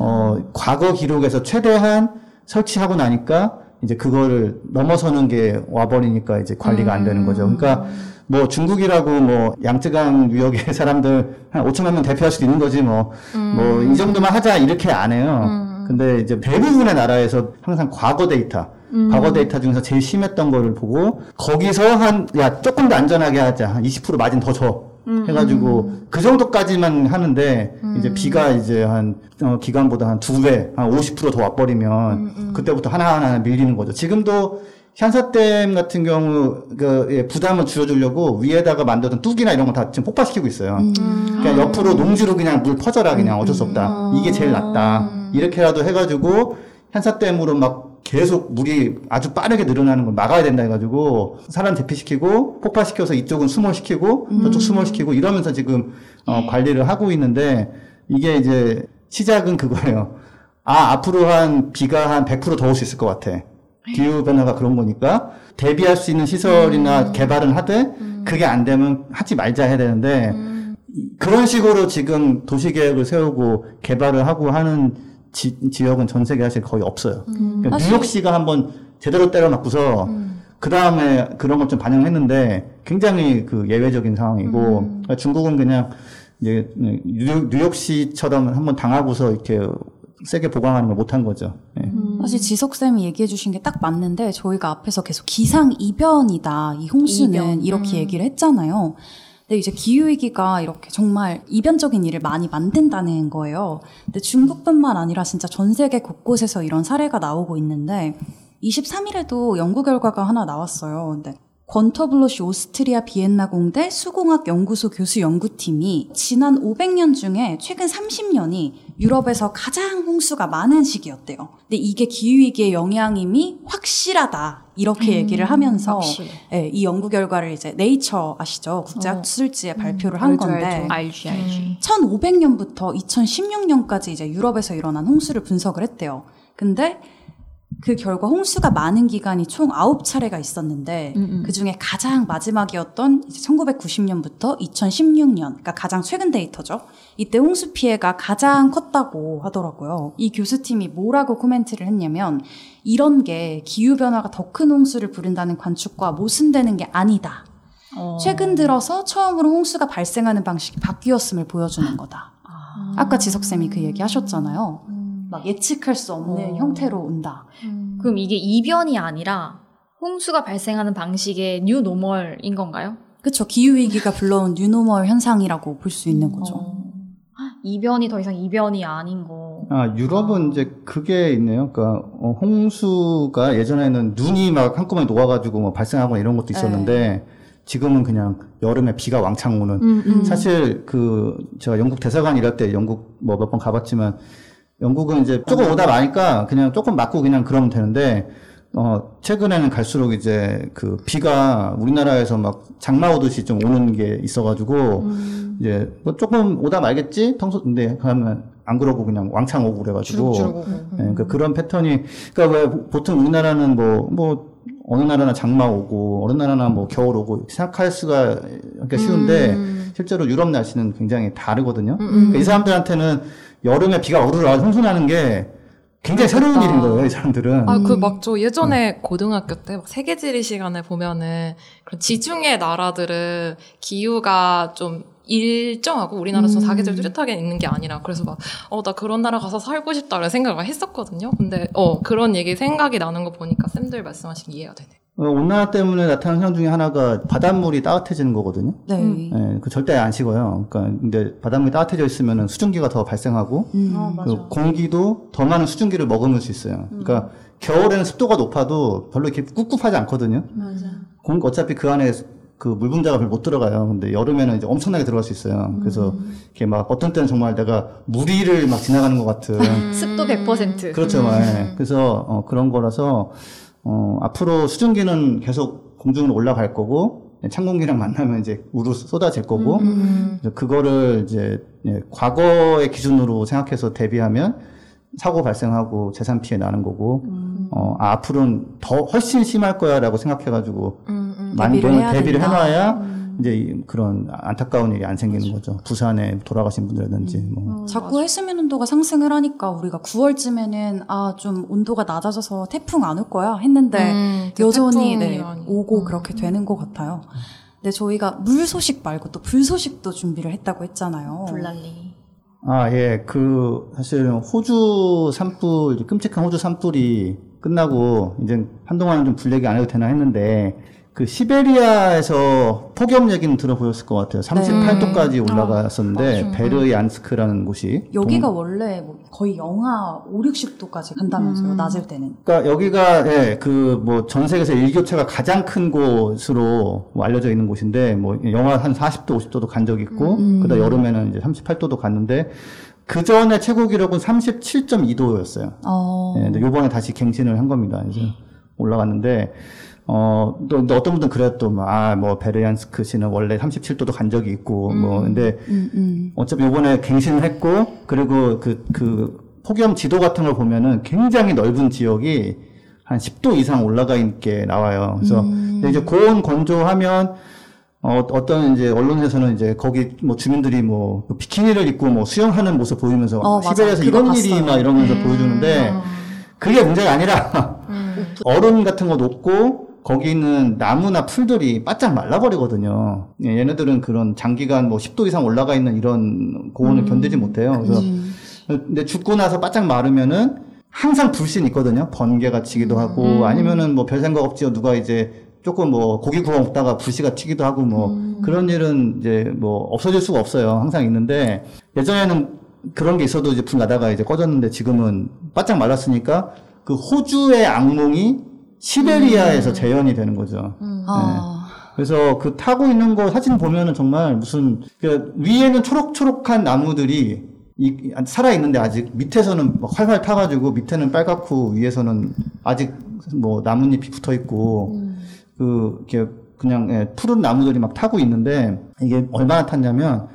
Speaker 3: 어 과거 기록에서 최대한 설치하고 나니까 이제 그거를 넘어서는 게 와버리니까 이제 관리가 안 되는 거죠. 그러니까 뭐 중국이라고 뭐 양쯔강 유역의 <laughs> 사람들 한 5천만 명 대표할 수도 있는 거지 뭐. 뭐 이 정도만 하자 이렇게 안 해요. 근데 이제 대부분의 나라에서 항상 과거 데이터, 과거 데이터 중에서 제일 심했던 거를 보고 거기서 한 야 조금 더 안전하게 하자, 한20% 마진 더 줘. 해가지고 그 정도까지만 하는데 이제 비가 이제 한 어, 기간보다 한 두 배, 한 50%더 와버리면 그때부터 하나하나 밀리는 거죠. 지금도 현사댐 같은 경우 그 예, 부담을 줄여주려고 위에다가 만들던 뚝이나 이런 거 다 지금 폭파시키고 있어요. 그냥 옆으로 농지로 그냥 물 퍼져라 그냥 어쩔 수 없다. 이게 제일 낫다. 이렇게라도 해가지고 현사댐으로 막 계속 물이 아주 빠르게 늘어나는 걸 막아야 된다 해가지고 사람 대피시키고 폭파시켜서 이쪽은 수몰시키고 저쪽 수몰시키고 이러면서 지금 어, 관리를 하고 있는데 이게 이제 시작은 그거예요. 아 앞으로 한 비가 한 100%더 올 수 있을 것 같아. 기후 변화가 그런 거니까 대비할 수 있는 시설이나 개발은 하되 그게 안 되면 하지 말자 해야 되는데 이- 그런 식으로 지금 도시 계획을 세우고 개발을 하고 하는 지, 지역은 전 세계 사실 거의 없어요. 그러니까
Speaker 1: 사실-
Speaker 3: 뉴욕시가 한번 제대로 때려 맞고서 그 다음에 그런 것 좀 반영했는데 굉장히 그 예외적인 상황이고 그러니까 중국은 그냥 이제 뉴욕, 뉴욕시처럼 한번 당하고서 이렇게 세게 보강하는 걸 못한 거죠. 예.
Speaker 1: 사실 지석 쌤이 얘기해 주신 게 딱 맞는데 저희가 앞에서 계속 기상 이변이다. 이 홍수는
Speaker 2: 이변.
Speaker 1: 이렇게 얘기를 했잖아요. 근데 이제 기후위기가 이렇게 정말 이변적인 일을 많이 만든다는 거예요. 근데 중국뿐만 아니라 진짜 전 세계 곳곳에서 이런 사례가 나오고 있는데 23일에도 연구 결과가 하나 나왔어요. 근데 권터블로시 오스트리아 비엔나 공대 수공학 연구소 교수 연구팀이 지난 500년 중에 최근 30년이 유럽에서 가장 홍수가 많은 시기였대요. 근데 이게 기후위기의 영향임이 확실하다. 이렇게 얘기를 하면서
Speaker 2: 확실해.
Speaker 1: 예, 이 연구 결과를 이제 네이처 아시죠? 국제학술지에 발표를 한
Speaker 4: 알죠,
Speaker 1: 건데
Speaker 4: 알죠.
Speaker 2: 알지 알지.
Speaker 1: 1500년부터 2016년까지 이제 유럽에서 일어난 홍수를 분석을 했대요. 근데 그 결과 홍수가 많은 기간이 총 9차례가 있었는데 그 중에 가장 마지막이었던 이제 1990년부터 2016년, 그러니까 가장 최근 데이터죠. 이때 홍수 피해가 가장 컸다고 하더라고요. 이 교수팀이 뭐라고 코멘트를 했냐면 이런 게 기후 변화가 더 큰 홍수를 부른다는 관측과 모순되는 게 아니다.
Speaker 2: 어.
Speaker 1: 최근 들어서 처음으로 홍수가 발생하는 방식이 바뀌었음을 보여주는 거다. 아 까 지석쌤이 그 얘기 하셨잖아요. 막 예측할 수 없는
Speaker 2: 어.
Speaker 1: 형태로 온다.
Speaker 2: 그럼 이게 이변이 아니라 홍수가 발생하는 방식의 new normal인 건가요?
Speaker 1: 그쵸. 기후 위기가 불러온 new normal 현상이라고 볼 수 있는 거죠.
Speaker 2: 어. 이변이 더 이상 이변이 아닌 거.
Speaker 3: 아, 유럽은 이제 그게 있네요. 그러니까 어, 홍수가 예전에는 눈이 막 한꺼번에 녹아가지고 뭐 발생하거나 이런 것도 있었는데 지금은 그냥 여름에 비가 왕창 오는.
Speaker 1: 음.
Speaker 3: 사실 그 제가 영국 대사관 일할 때 영국 뭐 몇 번 가봤지만 영국은 이제 조금 오다 마니까 그냥 조금 맞고 그냥 그러면 되는데 어 최근에는 갈수록 이제 그 비가 우리나라에서 막 장마 오듯이 좀 오는 게 있어가지고 이제 뭐 조금 오다 말겠지? 평소 근데 그러면 안 그러고 그냥 왕창 오고 그래가지고.
Speaker 4: 주룩주룩 오고.
Speaker 3: 예, 그러니까 그런 패턴이 그러니까 왜 보통 우리나라는 뭐뭐 어느 나라나 장마 오고 어느 나라나 뭐 겨울 오고 생각할 수가 그러니까 쉬운데 실제로 유럽 날씨는 굉장히 다르거든요. 그러니까 이 사람들한테는 여름에 비가 홍수 나는 게 굉장히 새로운
Speaker 4: 그렇겠다.
Speaker 3: 일인 거예요, 이 사람들은.
Speaker 4: 아, 그
Speaker 1: 음.
Speaker 4: 막저 예전에 고등학교 때 막 세계지리 시간에 보면은 그런 지중해 나라들은 기후가 좀 일정하고 우리나라 좀
Speaker 1: 음.
Speaker 4: 사계절 뚜렷하게 있는 게 아니라 그래서 막 어 나 그런 나라 가서 살고 싶다라는 생각을 했었거든요. 근데 어 그런 얘기 생각이 나는 거 보니까 쌤들 말씀하신 게 이해가 되네.
Speaker 3: 어, 온난화 때문에 나타나는 현상 중에 하나가 바닷물이 따뜻해지는 거거든요.
Speaker 1: 네.
Speaker 4: 음.
Speaker 3: 예, 그 절대 안 식어요. 그러니까 근데 바닷물이 따뜻해져 있으면 수증기가 더 발생하고
Speaker 1: 음.
Speaker 2: 어, 맞아.
Speaker 3: 그 공기도 더 많은 수증기를 머금을 수 있어요. 그러니까 겨울에는 습도가 높아도 별로 이렇게 꿉꿉하지 않거든요.
Speaker 2: 맞아.
Speaker 3: 공 어차피 그 안에 그 물 분자가 별로 못 들어가요. 근데 여름에는 이제 엄청나게 들어갈 수 있어요. 그래서 이렇게 막 어떤 때는 정말 내가 무리를 막 지나가는 것 같은
Speaker 2: 습도 100%.
Speaker 3: 그렇죠. 예. 그래서 어, 그런 거라서 어, 앞으로 수증기는 계속 공중으로 올라갈 거고 찬 공기랑 만나면 이제 우로 쏟아질 거고
Speaker 4: 음.
Speaker 3: 그래서 그거를 이제 예, 과거의 기준으로 생각해서 대비하면 사고 발생하고 재산 피해 나는 거고 어, 아, 앞으로는 더 훨씬 심할 거야라고 생각해가지고
Speaker 4: 음, 음.
Speaker 3: 많이
Speaker 1: 대비를
Speaker 3: 대비를. 해놔야 이제 이- 그런 안타까운 일이 안 생기는 거죠. 부산에 돌아가신 분들이라든지 뭐.
Speaker 1: 자꾸 해수면 온도가 상승을 하니까 우리가 9월쯤에는 아 좀 온도가 낮아져서 태풍 안 올 거야 했는데
Speaker 4: 음, 그
Speaker 1: 여전히 네. 오고
Speaker 4: 음.
Speaker 1: 그렇게 되는 것 같아요. 근데 저희가 물 소식 말고 또 불 소식도 준비를 했다고 했잖아요.
Speaker 2: 불랄리.
Speaker 3: 아, 예, 그, 사실, 호주 산불, 끔찍한 호주 산불이 끝나고, 이제 한동안은 좀 불 얘기 안 해도 되나 했는데, 그, 시베리아에서 폭염 얘기는 들어보셨을 것 같아요. 38도까지 올라갔었는데,
Speaker 4: 맞아.
Speaker 3: 베르얀스크라는 곳이.
Speaker 1: 여기가
Speaker 3: 동-
Speaker 1: 원래 뭐 거의 영하 5, 60도까지 간다면서요. 낮을 때는.
Speaker 3: 그러니까 여기가, 예, 그, 뭐, 전 세계에서 일교차가 가장 큰 곳으로 뭐 알려져 있는 곳인데, 뭐, 영하 한 40도, 50도도 간 적이 있고,
Speaker 1: 음.
Speaker 3: 그다음 여름에는 이제 38도도 갔는데, 그 전에 최고 기록은 37.2도였어요.
Speaker 1: 어.
Speaker 3: 예, 근데 요번에 다시 갱신을 한 겁니다. 그래서 올라갔는데, 어, 또, 근데 어떤 분들은 그래도 또, 뭐, 아, 뭐, 베르얀스크 씨는 원래 37도도 간 적이 있고, 뭐, 근데
Speaker 1: 음, 음.
Speaker 3: 어차피 요번에 갱신을 했고, 그리고 그, 그, 폭염 지도 같은 걸 보면은 굉장히 넓은 지역이 한 10도 이상 올라가 있게 나와요. 그래서, 근데 이제 고온 건조하면, 어, 어떤 이제 언론에서는 이제 거기 뭐 주민들이 뭐 비키니를 입고 뭐 수영하는 모습 보이면서
Speaker 1: 어.
Speaker 3: 시베리아에서 이런 일이
Speaker 1: 봤어요.
Speaker 3: 막 이러면서 보여주는데 그게 문제가 아니라 <laughs> 얼음 같은 거 녹고 거기 있는 나무나 풀들이 바짝 말라버리거든요. 예, 얘네들은 그런 장기간 뭐 10도 이상 올라가 있는 이런 고온을 견디지 못해요. 그래서 근데 죽고 나서 바짝 마르면은 항상 불신 있거든요. 번개가 치기도 하고 아니면은 뭐 별 생각 없지요. 누가 이제 조금 뭐 고기 구워 먹다가 불씨가 튀기도 하고 뭐 그런 일은 이제 뭐 없어질 수가 없어요. 항상 있는데 예전에는 그런 게 있어도 이제 불 나다가 이제 꺼졌는데 지금은 바짝 말랐으니까 그 호주의 악몽이 시베리아에서 재현이 되는 거죠.
Speaker 1: 아.
Speaker 3: 그래서 그 타고 있는 거 사진 보면은 정말 무슨 그 위에는 초록초록한 나무들이 이, 살아 있는데 아직 밑에서는 막 활활 타가지고 밑에는 빨갛고 위에서는 아직 뭐 나뭇잎이 붙어 있고 그 이렇게 그냥 예, 푸른 나무들이 막 타고 있는데 이게 얼마나 탔냐면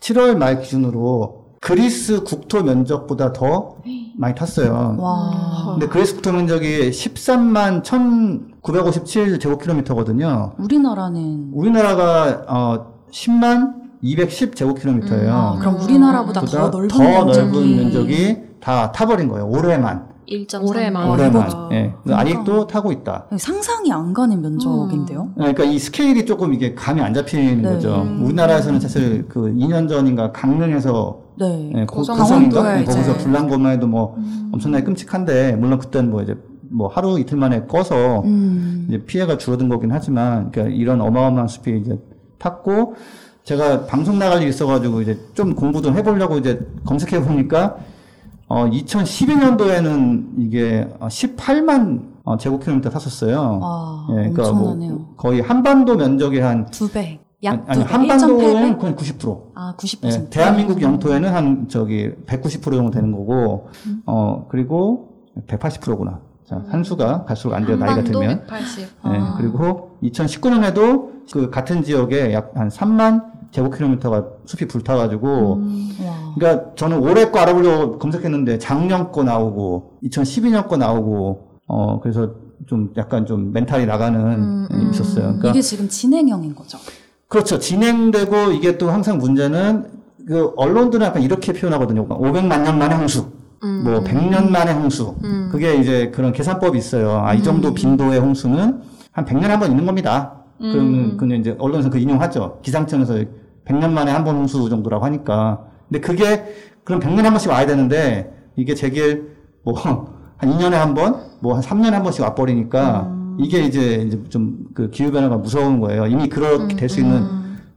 Speaker 3: 7월 말 기준으로 그리스 국토 면적보다 더 많이 탔어요.
Speaker 1: 와.
Speaker 3: 근데 그리스 국토 면적이 13만 1,957 제곱킬로미터거든요.
Speaker 1: 우리나라는
Speaker 3: 우리나라가 어 10만 210 제곱킬로미터예요.
Speaker 1: 아, 그럼 우리나라보다 더 넓은
Speaker 3: 더
Speaker 1: 면적이
Speaker 3: 넓은 면적이 다 타버린 거예요. 올해만.
Speaker 2: 1.3.
Speaker 4: 올해만.
Speaker 1: 어,
Speaker 3: 올해만. 예. 아직도 타고 있다.
Speaker 1: 상상이 안 가는 면적인데요.
Speaker 3: 그러니까 이 스케일이 조금 이게 감이 안 잡히는
Speaker 1: 네.
Speaker 3: 거죠. 우리나라에서는 사실 그 2년 전인가 강릉에서
Speaker 1: 네.
Speaker 3: 예, 고-
Speaker 4: 고성-
Speaker 3: 고성인가? 예, 거기서 불난 것만 해도 뭐 엄청나게 끔찍한데 물론 그때는 뭐 이제 뭐 하루 이틀 만에 꺼서
Speaker 1: 음.
Speaker 3: 이제 피해가 줄어든 거긴 하지만 그러니까 이런 어마어마한 숲이 이제 탔고 제가 방송 나갈 일이 있어가지고 이제 좀 공부 좀 해보려고 이제 검색해 보니까 어 2012년도에는 이게 18만 어, 제곱킬로미터 탔었어요.
Speaker 1: 와,
Speaker 3: 예, 그러니까
Speaker 1: 엄청나네요.
Speaker 3: 뭐 거의 한반도 면적의 한
Speaker 1: 두 배.
Speaker 3: 아니,
Speaker 1: 약
Speaker 3: 아니. 한반도는
Speaker 1: 1.8배?
Speaker 3: 거의 90%.
Speaker 1: 아, 90%.
Speaker 3: 예, 대한민국 영토에는 한 저기 190% 정도 되는 거고
Speaker 1: 음.
Speaker 3: 어 그리고 180%구나. 자, 산수가 갈수록 안 돼요 나이가 들면.
Speaker 4: 80.
Speaker 3: 예,
Speaker 1: 아.
Speaker 3: 그리고 2019년에도 그 같은 지역에 약 한 3만 제곱킬로미터가 숲이 불타가지고
Speaker 1: 음, 와.
Speaker 3: 그러니까 저는 올해 거 알아보려고 검색했는데 작년 거 나오고 2012년 거 나오고 어 그래서 좀 약간 좀 멘탈이 나가는
Speaker 4: 음,
Speaker 3: 게 있었어요. 그러니까
Speaker 1: 이게 지금 진행형인 거죠.
Speaker 3: 그렇죠. 진행되고 이게 또 항상 문제는 그 언론들은 약간 이렇게 표현하거든요. 500만 년 만에 홍수.
Speaker 4: 음.
Speaker 3: 뭐 100년 만의 홍수.
Speaker 4: 음.
Speaker 3: 그게 이제 그런 계산법이 있어요. 아, 이 정도 빈도의 홍수는 한 100년에 한 번 있는 겁니다. 그러면 그는 이제 언론에서 그 인용하죠. 기상청에서 100년 만에 한 번 홍수 정도라고 하니까. 근데 그게 그럼 100년에 한 번씩 와야 되는데 이게 제길 뭐한 2년에 한 번, 뭐 한 3년에 한 번씩 와버리니까 이게 이제 이제 좀 그 기후 변화가 무서운 거예요. 이미 그렇게 될 수 있는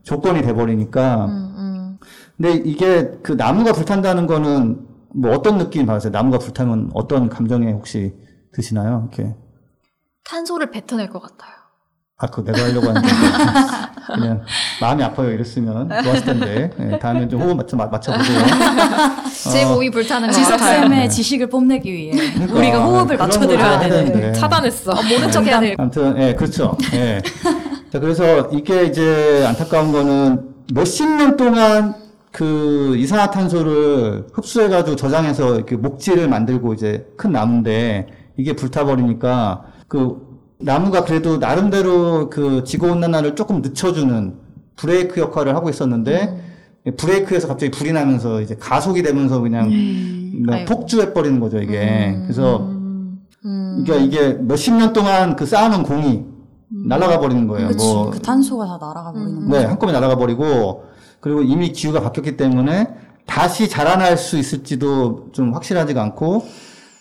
Speaker 3: 조건이 돼버리니까.
Speaker 4: 음,
Speaker 3: 근데 이게 그 나무가 불탄다는 거는 뭐 어떤 느낌 받으세요? 나무가 불타면 어떤 감정에 혹시 드시나요? 이렇게.
Speaker 2: 탄소를 뱉어낼 것 같아요.
Speaker 3: 아, 그거 내가 하려고 하는데. <laughs> 그냥 마음이 아파요. 이랬으면 좋았을 텐데. 예, 다음엔 좀 호흡 맞춰, 맞춰보세요. <laughs>
Speaker 2: 제
Speaker 3: 어.
Speaker 2: 몸이 불타는 것
Speaker 1: 지석
Speaker 2: 같아요.
Speaker 1: 쌤의 지식을 뽐내기 위해
Speaker 3: 그러니까,
Speaker 1: 우리가
Speaker 3: 네,
Speaker 1: 호흡을 맞춰드려야. 되는데.
Speaker 4: 차단했어.
Speaker 2: 모른 척 해야 될.
Speaker 3: 아무튼, 예, 그렇죠. 예. 자, 그래서 이게 이제 안타까운 거는 몇십 년 동안 그 이산화탄소를 흡수해가지고 저장해서 이렇게 목지를 만들고 이제 큰 나무인데 이게 불타버리니까 그 나무가 그래도 나름대로 그 지구온난화를 조금 늦춰주는 브레이크 역할을 하고 있었는데 브레이크에서 갑자기 불이 나면서 이제 가속이 되면서 그냥 뭐
Speaker 2: 아이고.
Speaker 3: 폭주해버리는 거죠 이게. 그래서
Speaker 4: 음.
Speaker 3: 그러니까 이게 몇십 년 동안 그 쌓아놓은 공이 날아가 버리는 거예요.
Speaker 1: 그치.
Speaker 3: 뭐,
Speaker 1: 그 탄소가 다 날아가 버리는
Speaker 3: 네,
Speaker 1: 거죠.
Speaker 3: 한꺼번에 날아가 버리고, 그리고 이미 기후가 바뀌었기 때문에 다시 자라날 수 있을지도 좀 확실하지가 않고,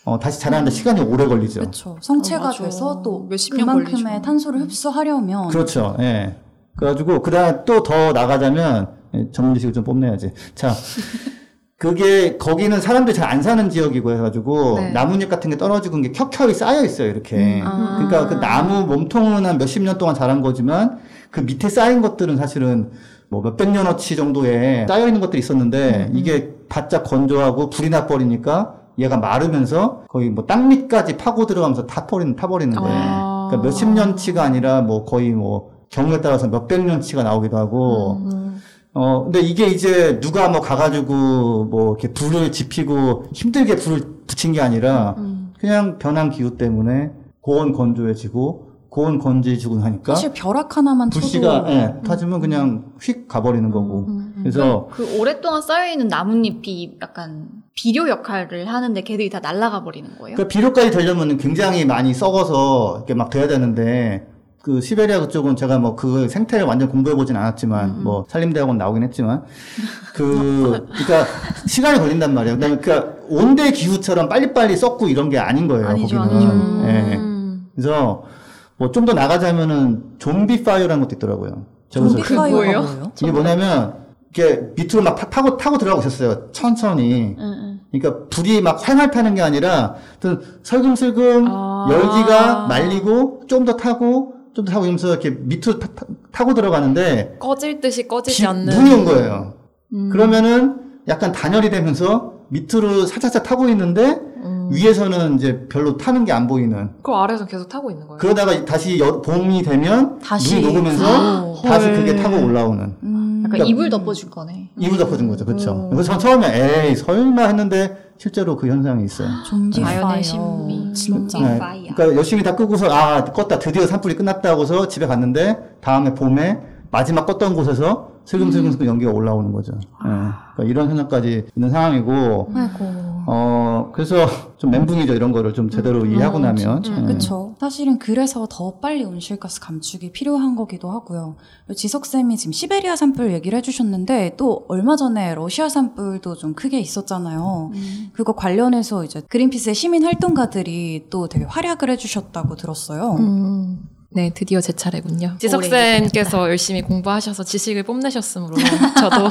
Speaker 3: 어, 다시 자라는데 시간이 오래 걸리죠.
Speaker 1: 그렇죠. 성체가
Speaker 2: 어.
Speaker 1: 돼서 또
Speaker 2: 몇십 년
Speaker 1: 그만큼의
Speaker 2: 걸리죠.
Speaker 1: 탄소를 흡수하려면
Speaker 3: 그렇죠. 예. 그래가지고, 그 다음에 또더 나가자면, 예, 전문 지식을 좀 뽐내야지. 자, <laughs> 그게, 거기는 사람들이 잘 안 사는 지역이고 해가지고,
Speaker 4: 네.
Speaker 3: 나뭇잎 같은 게 떨어지고 게 켜켜이 쌓여 있어요, 이렇게.
Speaker 4: 아.
Speaker 3: 그러니까 그 나무 몸통은 한 몇십 년 동안 자란 거지만, 그 밑에 쌓인 것들은 사실은 뭐 몇백 년어치 정도에 쌓여 있는 것들이 있었는데, 이게 바짝 건조하고 불이 나버리니까, 얘가 마르면서 거의 뭐 땅밑까지 파고 들어가면서 타버리는, 타버리는 거예요.
Speaker 4: 아.
Speaker 3: 그러니까 몇십 년치가 아니라 뭐 거의 뭐 경우에 따라서 몇백 년치가 나오기도 하고
Speaker 4: 음.
Speaker 3: 어 근데 이게 이제 누가 뭐 가가지고 뭐 이렇게 불을 지피고 힘들게 불을 붙인 게 아니라
Speaker 4: 음.
Speaker 3: 그냥 변한 기후 때문에 고온 건조해지고 고온 건조해지고 하니까
Speaker 1: 사실 벼락 하나만
Speaker 3: 불씨가
Speaker 1: 쳐도
Speaker 3: 예, 타주면 그냥 휙 가버리는 거고 그래서
Speaker 2: 그 오랫동안 쌓여 있는 나뭇잎이 약간 비료 역할을 하는데 걔들이 다 날아가 버리는 거예요?
Speaker 3: 그 비료까지 되려면 굉장히 많이 썩어서 이렇게 막 돼야 되는데 그 시베리아 그쪽은 제가 뭐 그 생태를 완전 공부해 보진 않았지만 뭐 산림대학원 나오긴 했지만 그 그러니까 시간이 걸린단 말이에요. 그다음에 그러니까 온대 기후처럼 빨리빨리 썩고 이런 게 아닌 거예요.
Speaker 2: 아니죠,
Speaker 3: 거기는.
Speaker 2: 아니죠.
Speaker 3: 예.
Speaker 4: 음.
Speaker 3: 그래서 뭐 좀 더 나가자면은 zombie fire라는 것도 있더라고요.
Speaker 1: 좀비?
Speaker 2: 뭐예요?
Speaker 3: 이게 뭐냐면 이게 밑으로 막 타- 타고 타고 들어가고 있었어요. 천천히.
Speaker 2: 응, 응.
Speaker 3: 그러니까 불이 막 활활 타는 게 아니라 어떤 설금설금
Speaker 4: 아.
Speaker 3: 열기가 말리고 좀 더 타고 좀 더 타고 이러면서 이렇게 밑으로 타, 고 들어가는데
Speaker 4: 꺼질 듯이 꺼지지
Speaker 3: 비-
Speaker 4: 않는.
Speaker 3: 눈이 온 거예요.
Speaker 2: 음.
Speaker 3: 그러면은 약간 단열이 되면서 밑으로 살짝살 타고 있는데
Speaker 4: 음.
Speaker 3: 위에서는 이제 별로 타는 게 안 보이는.
Speaker 4: 그 아래에서 계속 타고 있는 거예요.
Speaker 3: 그러다가 다시 여- 봄이 되면
Speaker 1: 다시
Speaker 3: 눈이 녹으면서
Speaker 1: 아,
Speaker 3: 다시
Speaker 1: 헐.
Speaker 3: 그게 타고 올라오는.
Speaker 1: 음,
Speaker 2: 약간
Speaker 3: 그러니까-
Speaker 2: 이불 덮어준 거네.
Speaker 3: 이불 덮어준 거죠. 그렇죠.
Speaker 4: 음.
Speaker 3: 그래서 전 처음에 에이 설마 했는데 실제로 그 현상이 있어요.
Speaker 1: 좀비
Speaker 2: 자연의
Speaker 1: fire
Speaker 2: 신비.
Speaker 1: 진짜.
Speaker 3: 네.
Speaker 2: fire.
Speaker 3: 그러니까 열심히 다 끄고서 아 껐다 드디어 산불이 끝났다 하고서 집에 갔는데 다음에 봄에 마지막 껐던 곳에서 슬금슬금슬금 연기가 올라오는 거죠. 예. 그러니까 이런 현상까지 있는 상황이고
Speaker 1: 아이고
Speaker 3: 어 그래서 좀 멘붕이죠 이런 거를 좀 제대로 이해하고 나면 예.
Speaker 1: 그쵸. 사실은 그래서 더 빨리 온실가스 감축이 필요한 거기도 하고요. 지석쌤이 지금 시베리아 산불 얘기를 해주셨는데 또 얼마 전에 러시아 산불도 좀 크게 있었잖아요. 그거 관련해서 이제 그린피스의 시민 활동가들이 또 되게 활약을 해주셨다고 들었어요.
Speaker 4: 음. 네, 드디어 제 차례군요. 지석쌤께서 열심히 공부하셔서 지식을 뽐내셨으므로 <laughs> 저도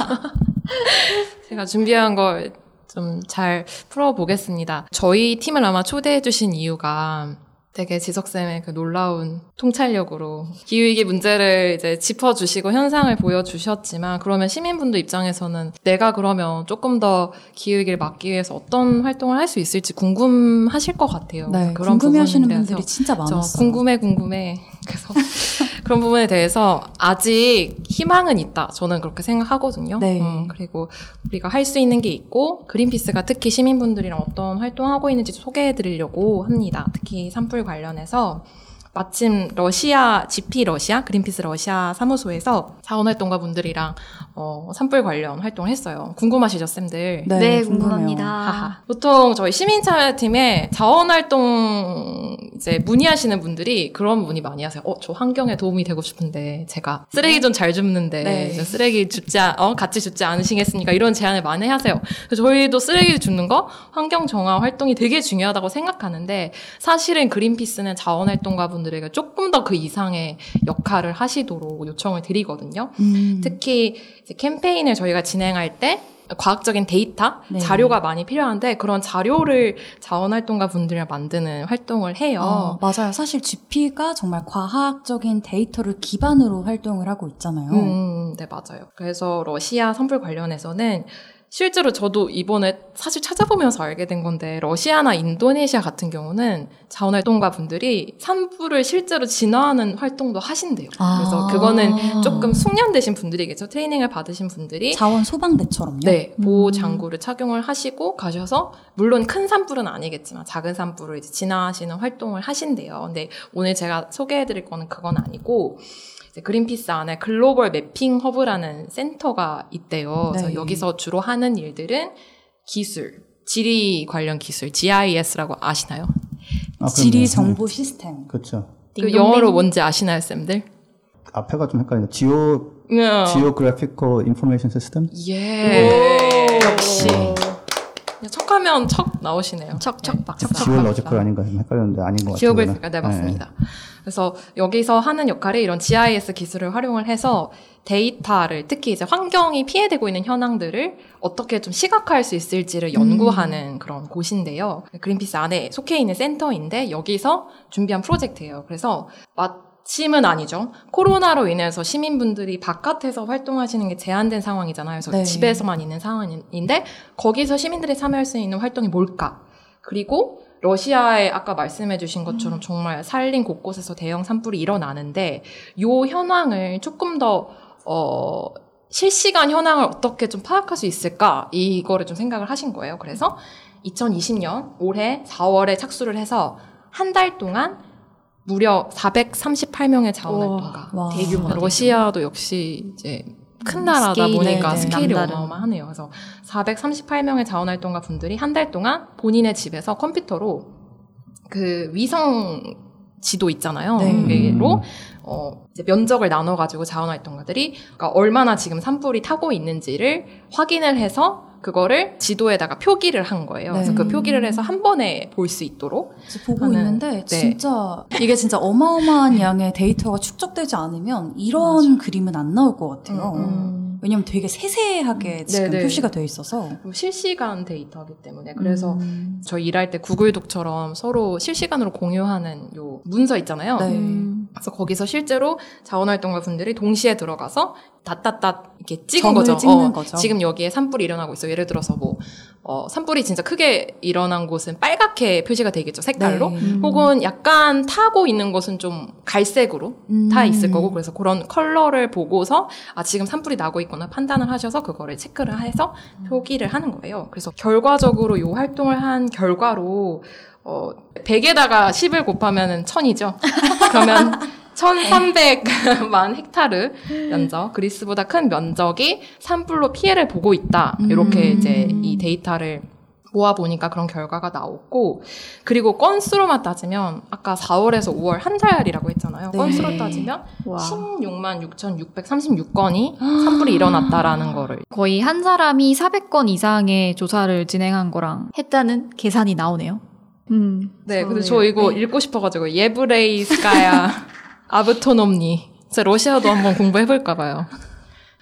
Speaker 4: <laughs> 제가 준비한 걸 좀 잘 풀어보겠습니다. 저희 팀을 아마 초대해주신 이유가 되게 지석쌤의 그 놀라운 통찰력으로 기후위기 문제를 이제 짚어주시고 현상을 보여주셨지만 그러면 시민분들 입장에서는 내가 그러면 조금 더 기후위기를 막기 위해서 어떤 활동을 할 수 있을지 궁금하실 것 같아요.
Speaker 1: 네,
Speaker 4: 그런
Speaker 1: 궁금해 하시는
Speaker 4: 부분에 대해서
Speaker 1: 분들이 진짜
Speaker 4: 저
Speaker 1: 많았어요.
Speaker 4: 궁금해 궁금해. 그래서 <laughs> 그런 부분에 대해서 아직 희망은 있다. 저는 그렇게 생각하거든요.
Speaker 1: 네.
Speaker 4: 음, 그리고 우리가 할 수 있는 게 있고 그린피스가 특히 시민분들이랑 어떤 활동하고 있는지 소개해 드리려고 합니다. 특히 산불 관련해서 마침 러시아 GP 러시아 그린피스 러시아 사무소에서 자원활동가 분들이랑 어, 산불 관련 활동을 했어요. 궁금하시죠, 쌤들?
Speaker 1: 네,
Speaker 2: 네. 궁금합니다.
Speaker 4: 하하. 보통 저희 시민참여팀에 자원활동 이제 문의하시는 분들이 그런 문의 많이 하세요. 어, 저 환경에 도움이 되고 싶은데 제가 쓰레기 좀 잘 줍는데
Speaker 1: 네.
Speaker 4: 쓰레기 줍지 않- 어 같이 줍지 않으시겠습니까? 이런 제안을 많이 하세요. 그래서 저희도 쓰레기 줍는 거 환경 정화 활동이 되게 중요하다고 생각하는데 사실은 그린피스는 자원활동가 분 들에게 조금 더 그 이상의 역할을 하시도록 요청을 드리거든요.
Speaker 1: 음.
Speaker 4: 특히 캠페인을 저희가 진행할 때 과학적인 데이터,
Speaker 1: 네.
Speaker 4: 자료가 많이 필요한데 그런 자료를 자원활동가 분들이랑 만드는 활동을 해요.
Speaker 1: 어, 맞아요. 사실 GP가 정말 과학적인 데이터를 기반으로 활동을 하고 있잖아요.
Speaker 4: 음, 네, 맞아요. 그래서 러시아 산불 관련해서는 실제로 저도 이번에 사실 찾아보면서 알게 된 건데 러시아나 인도네시아 같은 경우는 자원활동가 분들이 산불을 실제로 진화하는 활동도 하신대요.
Speaker 1: 아.
Speaker 4: 그래서 그거는 조금 숙련되신 분들이겠죠. 트레이닝을 받으신 분들이
Speaker 1: 자원 소방대처럼요.
Speaker 4: 네, 보호
Speaker 1: 음.
Speaker 4: 장구를 착용을 하시고 가셔서 물론 큰 산불은 아니겠지만 작은 산불을 이제 진화하시는 활동을 하신대요. 근데 오늘 제가 소개해드릴 거는 그건 아니고 그린피스 안에 글로벌 매핑 허브라는 센터가 있대요. 그래서
Speaker 1: 네.
Speaker 4: 여기서 주로 하는 일들은 기술, 지리 관련 기술, GIS라고 아시나요?
Speaker 3: 아,
Speaker 1: 지리. 정보 시스템.
Speaker 3: 그렇죠.
Speaker 4: 그. 영어로 뭔지 아시나요, 쌤들?
Speaker 3: 앞에가 좀 헷갈리네. 지오
Speaker 4: 응.
Speaker 3: Geographical Information System?
Speaker 4: 예. 역시. 척하면 척 나오시네요.
Speaker 2: 척척
Speaker 4: 네,
Speaker 2: 박사.
Speaker 3: 지오로지컬
Speaker 4: 박사.
Speaker 3: 아닌가 좀 헷갈렸는데 아닌 것 같아요.
Speaker 4: 지오그래피가 네 맞습니다. 그래서 여기서 하는 역할이 이런 GIS 기술을 활용을 해서 데이터를 특히 이제 환경이 피해되고 있는 현황들을 어떻게 좀 시각화할 수 있을지를 연구하는 그런 곳인데요. 그린피스 안에 속해 있는 센터인데 여기서 준비한 프로젝트예요. 그래서 마 침은 아니죠. 코로나로 인해서 시민분들이 바깥에서 활동하시는 게 제한된 상황이잖아요. 그래서
Speaker 1: 네.
Speaker 4: 집에서만 있는 상황인데 거기서 시민들이 참여할 수 있는 활동이 뭘까? 그리고 러시아에 아까 말씀해 주신 것처럼 정말 살림 곳곳에서 대형 산불이 일어나는데 요 현황을 조금 더 어, 실시간 현황을 어떻게 좀 파악할 수 있을까? 이거를 좀 생각을 하신 거예요. 그래서 2020년 올해 4월에 착수를 해서 한 달 동안 무려 438명의 자원활동가.
Speaker 1: 와.
Speaker 2: 대규모다,
Speaker 4: 러시아도 역시 이제 큰
Speaker 2: 음,
Speaker 4: 나라다
Speaker 2: 스케일이,
Speaker 4: 보니까
Speaker 1: 네, 네.
Speaker 4: 스케일이
Speaker 2: 남다른.
Speaker 4: 어마어마하네요. 그래서 438명의 자원활동가 분들이 한 달 동안 본인의 집에서 컴퓨터로 그 위성 지도 있잖아요.
Speaker 1: 네.
Speaker 4: 그로 어, 이제 면적을 나눠가지고 자원활동가들이 그러니까 얼마나 지금 산불이 타고 있는지를 확인을 해서 그거를 지도에다가 표기를 한 거예요. 그래서
Speaker 1: 네.
Speaker 4: 그 표기를 해서 한 번에 볼 수 있도록
Speaker 1: 보고
Speaker 4: 하는-
Speaker 1: 있는데
Speaker 4: 네.
Speaker 1: 진짜 이게 진짜 어마어마한 양의 데이터가 축적되지 않으면 이런 그림은 안 나올 것 같아요.
Speaker 4: 음.
Speaker 1: 왜냐면 되게 세세하게 지금
Speaker 4: 네네.
Speaker 1: 표시가 되어 있어서.
Speaker 4: 그리고 실시간 데이터이기 때문에 그래서
Speaker 1: 음.
Speaker 4: 저희 일할 때 구글 독처럼 서로 실시간으로 공유하는 요 문서 있잖아요.
Speaker 1: 네.
Speaker 2: 음.
Speaker 4: 그래서 거기서 실제로 자원활동가 분들이 동시에 들어가서 닷닷닷 이렇게 찍은 거죠.
Speaker 1: 찍는
Speaker 4: 어,
Speaker 1: 거죠.
Speaker 4: 지금 여기에 산불이 일어나고 있어. 예를 들어서 뭐 어, 산불이 진짜 크게 일어난 곳은 빨갛게 표시가 되겠죠. 색깔로.
Speaker 1: 네.
Speaker 2: 음.
Speaker 4: 혹은 약간 타고 있는 곳은 좀 갈색으로
Speaker 1: 음.
Speaker 4: 타 있을 거고 그래서 그런 컬러를 보고서 아 지금 산불이 나고 있구나 판단을 하셔서 그거를 체크를 해서 표기를 하는 거예요. 그래서 결과적으로 이 활동을 한 결과로 어 100에다가 10을 곱하면은 1000이죠. <laughs> 그러면 1300만 <laughs> 헥타르 면적, 그리스보다 큰 면적이 산불로 피해를 보고 있다. 이렇게
Speaker 1: 음.
Speaker 4: 이제 이 데이터를 모아 보니까 그런 결과가 나왔고 그리고 건수로만 따지면 아까 4월에서 5월 한 달이라고 했잖아요.
Speaker 1: 네.
Speaker 4: 건수로 따지면
Speaker 2: 와.
Speaker 4: 16만 6,636건이 산불이 일어났다라는 <gasps> 거를
Speaker 2: 거의 한 사람이 400건 이상의 조사를 진행한 거랑 했다는 계산이 나오네요. 음.
Speaker 4: 네, 근데
Speaker 2: 저
Speaker 4: 이거
Speaker 2: 네.
Speaker 4: 읽고 싶어가지고 예브레이스카야 <laughs> 아브토놈니. 진짜 러시아도 한번 공부해볼까 봐요.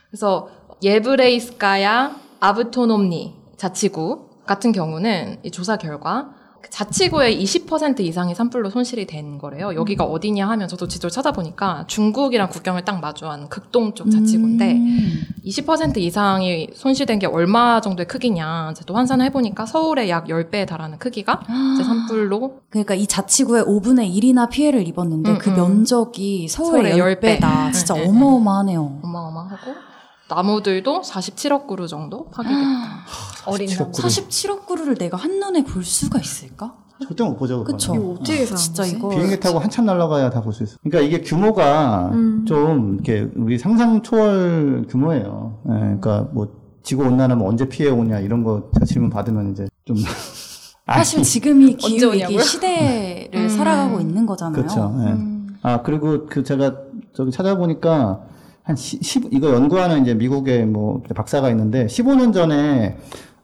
Speaker 4: 그래서 예브레이스카야 아브토놈니 자치구 같은 경우는 이 조사 결과 그 자치구의 20% 이상이 산불로 손실이 된 거래요. 여기가 어디냐 하면 저도 지도를 찾아보니까 중국이랑 국경을 딱 마주한 극동 쪽 자치구인데
Speaker 1: 음.
Speaker 4: 20% 이상이 손실된 게 얼마 정도의 크기냐 이제 또 환산을 해보니까 서울의 약 10배에 달하는 크기가 이제 산불로
Speaker 1: 그러니까 이 자치구의 5분의 1이나 피해를 입었는데
Speaker 4: 음,
Speaker 1: 그
Speaker 4: 음.
Speaker 1: 면적이 서울의
Speaker 4: 서울의
Speaker 1: 10배다.
Speaker 4: 10배.
Speaker 1: 진짜
Speaker 4: 네, 네,
Speaker 1: 어마어마하네요.
Speaker 4: 어마어마하고 나무들도 47억 그루 정도 파괴됐다.
Speaker 2: 어린
Speaker 3: 17억
Speaker 2: 나무.
Speaker 3: 그루.
Speaker 1: 47억 그루를 내가 한눈에 볼 수가 있을까?
Speaker 3: 절대 못 보죠.
Speaker 1: 그쵸.
Speaker 2: 이거 어떻게 계산한
Speaker 1: 진짜? 이거
Speaker 3: 비행기 타고 한참 날아가야 다 볼 수 있어. 그러니까 이게 규모가
Speaker 2: 음.
Speaker 3: 좀 이렇게 우리 상상 초월 규모예요. 예, 그러니까 뭐 지구 온난화면 언제 피해 오냐 이런 거 질문 받으면 이제 좀 <laughs>
Speaker 1: 사실 지금이 기후 위기? 시대를
Speaker 4: 음.
Speaker 1: 살아가고 있는 거잖아요.
Speaker 3: 그렇죠. 예.
Speaker 4: 음.
Speaker 3: 아 그리고 그 제가 저기 찾아보니까 한 10, 이거 연구하는 이제 미국의 뭐 박사가 있는데 15년 전에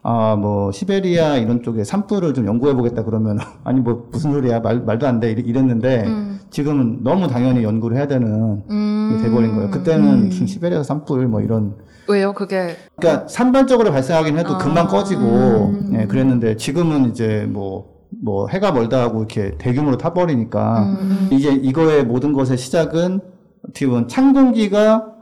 Speaker 3: 아 뭐 시베리아 이런 쪽에 산불을 좀 연구해 보겠다 그러면 <laughs> 아니 뭐 무슨 소리야 말, 말도 안 돼 이랬는데
Speaker 4: 음.
Speaker 3: 지금은 너무 당연히 연구를 해야 되는
Speaker 4: 음.
Speaker 3: 게 돼버린 거예요. 그때는
Speaker 1: 음.
Speaker 3: 무슨 시베리아 산불 뭐 이런
Speaker 4: 왜요? 그게
Speaker 3: 그러니까 산발적으로 발생하긴 해도
Speaker 4: 아.
Speaker 3: 금방 꺼지고
Speaker 4: 음.
Speaker 3: 예, 그랬는데 지금은 이제 뭐 뭐 해가 멀다 하고 이렇게 대규모로 타버리니까
Speaker 4: 음.
Speaker 3: 이게 이거의 모든 것의 시작은 어떻게 보면 찬 공기가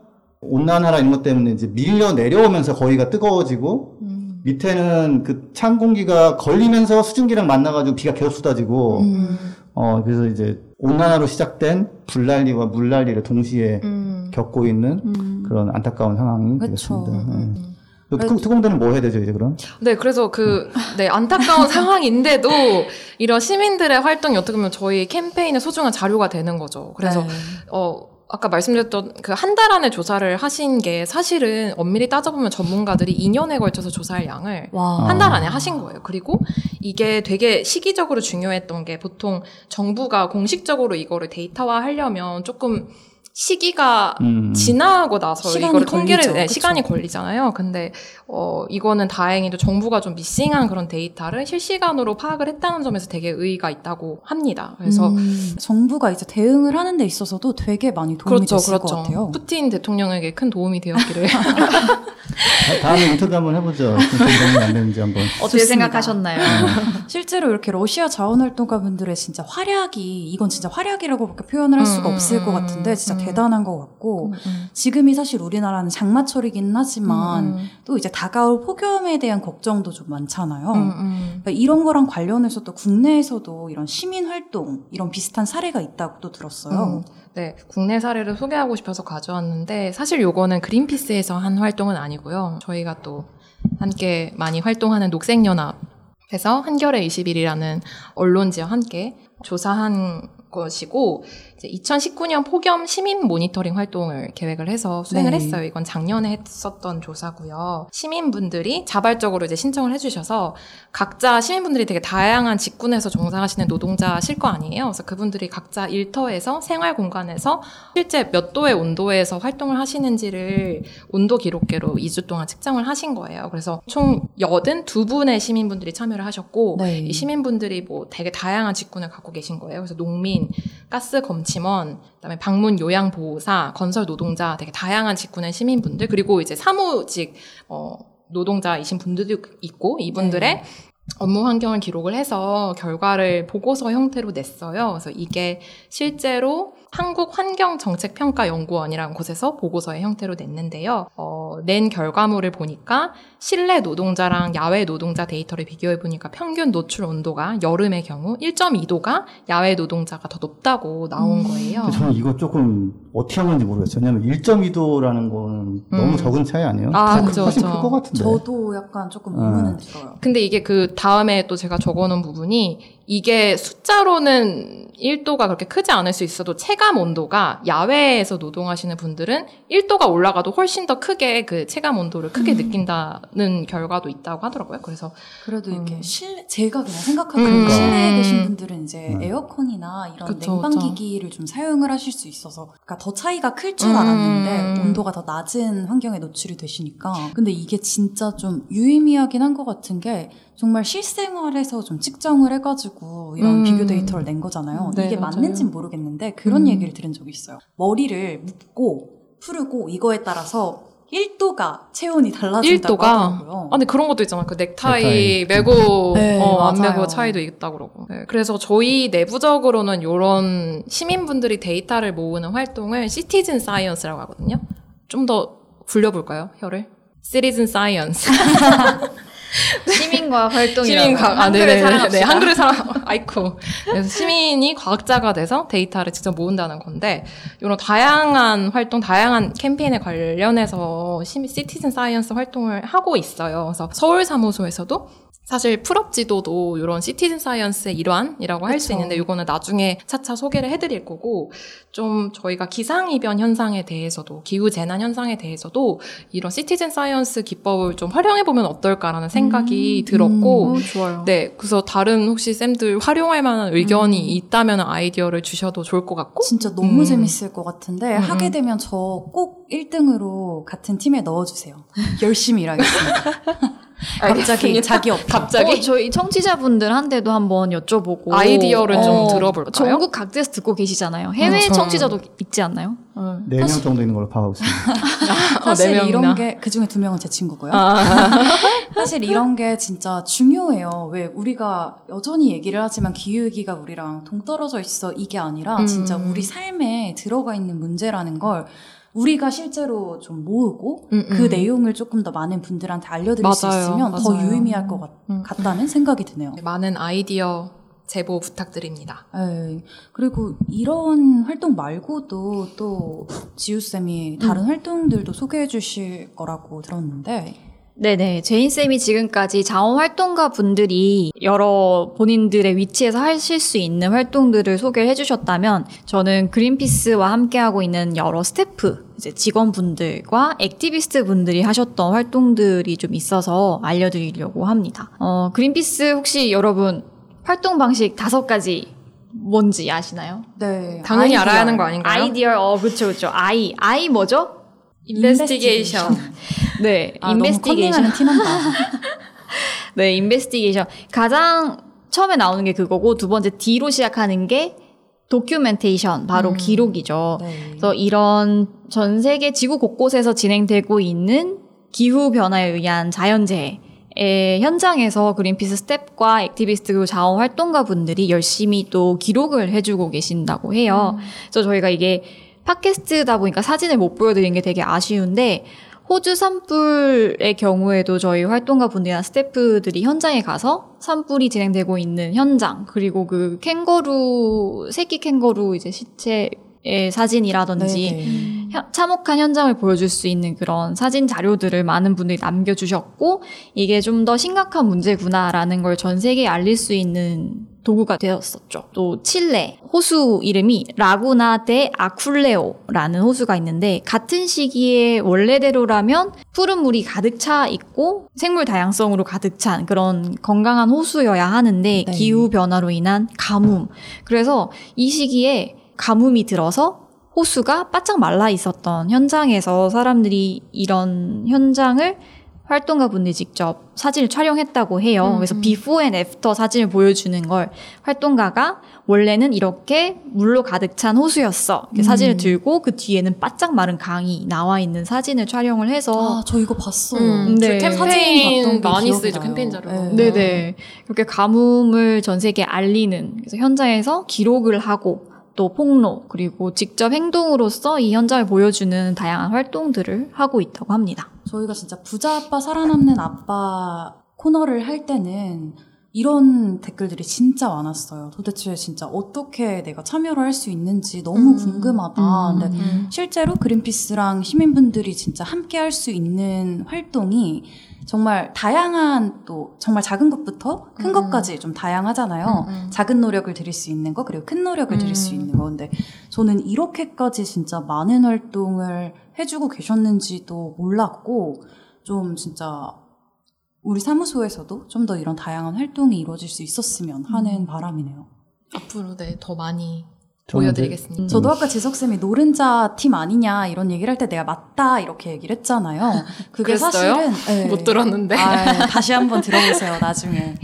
Speaker 3: 온난화라 이런 것 때문에 이제 밀려 내려오면서 거기가 뜨거워지고
Speaker 4: 음.
Speaker 3: 밑에는 그 찬 공기가 걸리면서 수증기랑 만나가지고 비가 계속 쏟아지고
Speaker 1: 음.
Speaker 3: 어 그래서 이제 온난화로 시작된 불난리와 물난리를 동시에
Speaker 4: 음.
Speaker 3: 겪고 있는
Speaker 1: 음.
Speaker 3: 그런 안타까운 상황이
Speaker 1: 그쵸.
Speaker 3: 되겠습니다. 예.
Speaker 4: 음.
Speaker 3: 그 특- 특공대는 뭐 해야 되죠 이제 그럼?
Speaker 4: 네, 그래서 그, 네, 안타까운 <laughs> 상황인데도 이런 시민들의 활동이 어떻게 보면 저희 캠페인의 소중한 자료가 되는 거죠. 그래서,
Speaker 1: 네.
Speaker 4: 어, 아까 말씀드렸던 그 한 달 안에 조사를 하신 게 사실은 엄밀히 따져보면 전문가들이 2년에 걸쳐서 조사할 양을
Speaker 1: 와.
Speaker 4: 한달 안에 하신 거예요. 그리고 이게 되게 시기적으로 중요했던 게 보통 정부가 공식적으로 이거를 데이터화 하려면 조금 시기가
Speaker 3: 음.
Speaker 4: 지나고 나서 이걸 통계를. 네. 시간이 걸리잖아요. 근데 어 이거는 다행히도 정부가 좀 미싱한 그런 데이터를 실시간으로 파악을 했다는 점에서 되게 의의가 있다고 합니다. 그래서
Speaker 1: 음, 정부가 이제 대응을 하는 데 있어서도 되게 많이 도움이
Speaker 4: 그렇죠,
Speaker 1: 됐을 것
Speaker 4: 그렇죠.
Speaker 1: 같아요.
Speaker 4: 푸틴 대통령에게 큰 도움이 되었기를.
Speaker 3: 다- <laughs> 다음에 인터뷰 한번 해보죠. 진짜 안 되는지 한번.
Speaker 2: 어떻게
Speaker 1: 좋습니다.
Speaker 2: 생각하셨나요? <laughs>
Speaker 1: 실제로 이렇게 러시아 자원활동가분들의 진짜 활약이 이건 진짜 활약이라고밖에 표현을 할 수가
Speaker 4: 음,
Speaker 1: 없을
Speaker 4: 음,
Speaker 1: 것 같은데 진짜
Speaker 4: 음.
Speaker 1: 대단한 것 같고 지금이 사실 우리나라는 장마철이긴 하지만
Speaker 4: 음,
Speaker 1: 또 이제 다가올 폭염에 대한 걱정도 좀 많잖아요.
Speaker 4: 음, 음.
Speaker 1: 그러니까 이런 거랑 관련해서 또 국내에서도 이런 시민 활동 이런 비슷한 사례가 있다고 또 들었어요.
Speaker 4: 음, 네, 국내 사례를 소개하고 싶어서 가져왔는데 사실 요거는 그린피스에서 한 활동은 아니고요. 저희가 또 함께 많이 활동하는 녹색연합에서 한겨레 21이라는 언론지와 함께 조사한 것이고 이제 2019년 폭염 시민 모니터링 활동을 계획을 해서 수행을
Speaker 1: 네.
Speaker 4: 했어요. 이건 작년에 했었던 조사고요. 시민분들이 자발적으로 이제 신청을 해주셔서 각자 시민분들이 되게 다양한 직군에서 종사하시는 노동자실 거 아니에요. 그래서 그분들이 각자 일터에서 생활 공간에서 실제 몇 도의 온도에서 활동을 하시는지를 온도 기록계로 2주 동안 측정을 하신 거예요. 그래서 총 82분의 시민분들이 참여를 하셨고
Speaker 1: 네.
Speaker 4: 이 시민분들이 뭐 되게 다양한 직군을 갖고 계신 거예요. 그래서 농민, 가스 검침 원, 그 다음에 방문 요양 보호사, 건설 노동자 되게 다양한 직군의 시민분들 그리고 이제 사무직 어 노동자이신 분들도 있고 이분들의 업무 환경을 기록을 해서 결과를 보고서 형태로 냈어요. 그래서 이게 실제로 한국환경정책평가연구원이라는 곳에서 보고서의 형태로 냈는데요. 어, 낸 결과물을 보니까 실내 노동자랑 야외 노동자 데이터를 비교해 보니까 평균 노출 온도가 여름의 경우 1.2도가 야외 노동자가 더 높다고 나온
Speaker 1: 음.
Speaker 4: 거예요.
Speaker 3: 저는 이거 조금 어떻게 한 건지 모르겠어요. 왜냐면 1.2도라는 거는 너무
Speaker 4: 음.
Speaker 3: 적은 차이 아니에요?
Speaker 4: 아,
Speaker 3: 더
Speaker 4: 그죠,
Speaker 3: 훨씬
Speaker 4: 그죠.
Speaker 3: 클것 같은데.
Speaker 1: 저도 약간 조금
Speaker 3: 음.
Speaker 1: 의문은 들어요.
Speaker 4: 근데 이게 그 다음에 또 제가 적어놓은 부분이 이게 숫자로는 1도가 그렇게 크지 않을 수 있어도 체감 온도가 야외에서 노동하시는 분들은 1도가 올라가도 훨씬 더 크게 그 체감 온도를 크게
Speaker 1: 음.
Speaker 4: 느낀다는 결과도 있다고 하더라고요. 그래서
Speaker 1: 그래도 이렇게
Speaker 4: 음.
Speaker 1: 실내 제가 그냥 생각하기에
Speaker 4: 음.
Speaker 1: 실내에 계신 분들은 이제
Speaker 3: 음.
Speaker 1: 에어컨이나 이런
Speaker 4: 그쵸,
Speaker 1: 냉방기기를 좀 사용을 하실 수 있어서 그러니까 더 차이가 클줄
Speaker 4: 음.
Speaker 1: 알았는데 온도가 더 낮은 환경에 노출이 되시니까 근데 이게 진짜 좀 유의미하긴 한 것 같은 게 정말 실생활에서 좀 측정을 해가지고 이런
Speaker 4: 음.
Speaker 1: 비교 데이터를 낸 거잖아요.
Speaker 4: 네,
Speaker 1: 이게. 맞는지는 모르겠는데 그런
Speaker 4: 음.
Speaker 1: 얘기를 들은 적이 있어요. 머리를 묶고 풀고 이거에 따라서 1도가 체온이 달라진다고
Speaker 4: 1도가
Speaker 1: 하더라고요.
Speaker 4: 아, 근데 그런 것도 있잖아. 그 넥타이,
Speaker 3: 넥타이.
Speaker 4: 매고,
Speaker 1: 네,
Speaker 4: 어, 안. 매고 차이도 있다 그러고. 네, 그래서 저희 내부적으로는 이런 시민분들이 데이터를 모으는 활동을 citizen science라고 하거든요. 좀 더 굴려볼까요, 혀를? citizen science. <laughs> <laughs>
Speaker 2: 시민과 활동이라고
Speaker 4: 시민 과학, 아, 네네. 네, 한글을 사랑, <laughs> 아이쿠. 그래서 시민이 과학자가 돼서 데이터를 직접 모은다는 건데, 이런 다양한 활동, 다양한 캠페인에 관련해서 시민, citizen science 활동을 하고 있어요. 그래서 서울 사무소에서도 사실 플없 지도도 이런 citizen science의 일환이라고 할 수. 있는데 이거는 나중에 차차 소개를 해드릴 거고 좀 저희가 기상이변 현상에 대해서도 기후 재난 현상에 대해서도 이런 citizen science 기법을 좀 활용해 보면 어떨까라는 생각이
Speaker 1: 음,
Speaker 4: 들었고
Speaker 2: 오, 좋아요.
Speaker 4: 네 그래서 다른 혹시 쌤들 활용할 만한 의견이
Speaker 1: 음.
Speaker 4: 있다면 아이디어를 주셔도 좋을 것 같고
Speaker 1: 진짜 너무
Speaker 4: 음.
Speaker 1: 재밌을 것 같은데
Speaker 4: 음,
Speaker 1: 하게
Speaker 4: 음.
Speaker 1: 되면 저 꼭 1등으로 같은 팀에 넣어주세요. 열심히 일하겠습니다. <laughs> 갑자기. 자기 업
Speaker 4: 갑자기
Speaker 2: 어, 저희 청취자분들한테도 한번 여쭤보고
Speaker 4: 아이디어를 좀
Speaker 2: 어,
Speaker 4: 들어볼까요?
Speaker 2: 전국 각지에서 듣고 계시잖아요. 해외
Speaker 4: 그렇죠.
Speaker 2: 청취자도 있지 않나요?
Speaker 3: 네 명 정도 있는 걸로 파악하고 있습니다. <laughs>
Speaker 1: 사실
Speaker 4: 네.
Speaker 1: 이런 게 그 중에 두 명은 제 친구고요.
Speaker 4: 아. <laughs>
Speaker 1: 사실 이런 게 진짜 중요해요. 왜 우리가 여전히 얘기를 하지만 기후위기가 우리랑 동떨어져 있어 이게 아니라
Speaker 4: 음.
Speaker 1: 진짜 우리 삶에 들어가 있는 문제라는 걸 우리가 실제로 좀 모으고
Speaker 4: 음,
Speaker 1: 그
Speaker 4: 음.
Speaker 1: 내용을 조금 더 많은 분들한테 알려드릴 수
Speaker 4: 맞아요,
Speaker 1: 있으면 더
Speaker 4: 맞아요.
Speaker 1: 유의미할 것 같,
Speaker 4: 음.
Speaker 1: 같다는 생각이 드네요.
Speaker 4: 많은 아이디어 제보 부탁드립니다.
Speaker 1: 네. 그리고 이런 활동 말고도 또 지우쌤이 다른 활동들도 소개해 주실 거라고 들었는데
Speaker 2: 네네. 제인쌤이 지금까지 자원활동가 분들이 여러 본인들의 위치에서 하실 수 있는 활동들을 소개를 해주셨다면 저는 그린피스와 함께하고 있는 여러 스태프, 이제 직원분들과 activist 분들이 하셨던 활동들이 좀 있어서 알려드리려고 합니다. 어, 그린피스 혹시 여러분 활동 방식 다섯 가지 뭔지 아시나요?
Speaker 1: 네.
Speaker 4: 당연히
Speaker 1: 아이디어.
Speaker 4: 알아야 하는 거 아닌가요?
Speaker 2: 아이디어, 어, 그쵸, 그쵸. I, I 뭐죠?
Speaker 4: investigation. <laughs>
Speaker 2: 네,
Speaker 1: 아,
Speaker 2: investigation.
Speaker 1: 티난다. <laughs>
Speaker 2: 네, investigation. 가장 처음에 나오는 게 그거고 두 번째 D로 시작하는 게 documentation, 바로
Speaker 4: 음.
Speaker 2: 기록이죠.
Speaker 1: 네.
Speaker 2: 그래서 이런 전 세계 지구 곳곳에서 진행되고 있는 기후 변화에 의한 자연재해의 현장에서 그린피스 스태프와 activist 그리고 자원 활동가 분들이 열심히 또 기록을 해주고 계신다고 해요. 그래서 저희가 이게 팟캐스트다 보니까 사진을 못 보여드린 게 되게 아쉬운데 호주 산불의 경우에도 저희 활동가 분들이나 스태프들이 현장에 가서 산불이 진행되고 있는 현장 그리고 그 캥거루 새끼 캥거루 이제 시체의 사진이라든지
Speaker 1: 네, 네.
Speaker 2: 현- 참혹한 현장을 보여줄 수 있는 그런 사진 자료들을 많은 분들이 남겨주셨고 이게 좀 더 심각한 문제구나라는 걸 전 세계에 알릴 수 있는 도구가 되었었죠. 또 칠레 호수 이름이 라구나 데 아쿨레오라는 호수가 있는데 같은 시기에 원래대로라면 푸른 물이 가득 차 있고 생물 다양성으로 가득 찬 그런 건강한 호수여야 하는데
Speaker 1: 네.
Speaker 2: 기후 변화로 인한 가뭄 그래서 이 시기에 가뭄이 들어서 호수가 바짝 말라 있었던 현장에서 사람들이 이런 현장을 활동가 분들이 직접 사진을 촬영했다고 해요.
Speaker 4: 음,
Speaker 2: 그래서
Speaker 4: 음.
Speaker 2: before and after 사진을 보여주는 걸 활동가가 원래는 이렇게 물로 가득 찬 호수였어. 이렇게
Speaker 1: 음.
Speaker 2: 사진을 들고 그 뒤에는 바짝 마른 강이 나와 있는 사진을 촬영을 해서
Speaker 1: 아, 저 이거 봤어요.
Speaker 4: 음,
Speaker 2: 네.
Speaker 4: 그
Speaker 1: 사진
Speaker 4: 캠페인
Speaker 1: 봤던 게
Speaker 4: 많이
Speaker 1: 나요.
Speaker 4: 캠페인 자료.
Speaker 1: 네.
Speaker 2: 네네. 그렇게 가뭄을 전 세계에 알리는, 그래서 현장에서 기록을 하고, 또 폭로, 그리고 직접 행동으로서 이 현장을 보여주는 다양한 활동들을 하고 있다고 합니다.
Speaker 1: 저희가 진짜 부자 아빠 살아남는 아빠 코너를 할 때는 이런 댓글들이 진짜 많았어요. 도대체 진짜 어떻게 내가 참여를 할 수 있는지 너무
Speaker 4: 음,
Speaker 1: 궁금하다.
Speaker 2: 음,
Speaker 1: 근데
Speaker 4: 음.
Speaker 1: 실제로 그린피스랑 시민분들이 진짜 함께 할 수 있는 활동이 정말 다양한 또 정말 작은 것부터 큰
Speaker 4: 음.
Speaker 1: 것까지 좀 다양하잖아요.
Speaker 4: 음, 음.
Speaker 1: 작은 노력을 들일 수 있는 거 그리고 큰 노력을 들일 수
Speaker 4: 음.
Speaker 1: 있는 거. 근데 저는 이렇게까지 진짜 많은 활동을 해주고 계셨는지도 몰랐고 좀 진짜 우리 사무소에서도 좀 더 이런 다양한 활동이 이루어질 수 있었으면 하는
Speaker 4: 음.
Speaker 1: 바람이네요.
Speaker 4: 앞으로 네, 더 많이 보여드리겠습니다.
Speaker 2: 음.
Speaker 1: 저도 아까 지석쌤이 노른자 팀 아니냐 이런 얘기를 할 때 내가 맞다 이렇게 얘기를 했잖아요. <laughs> 그게
Speaker 4: 그랬어요?
Speaker 1: 사실은 네.
Speaker 4: 못 들었는데.
Speaker 1: 아, <laughs> 다시 한번 들어보세요 나중에.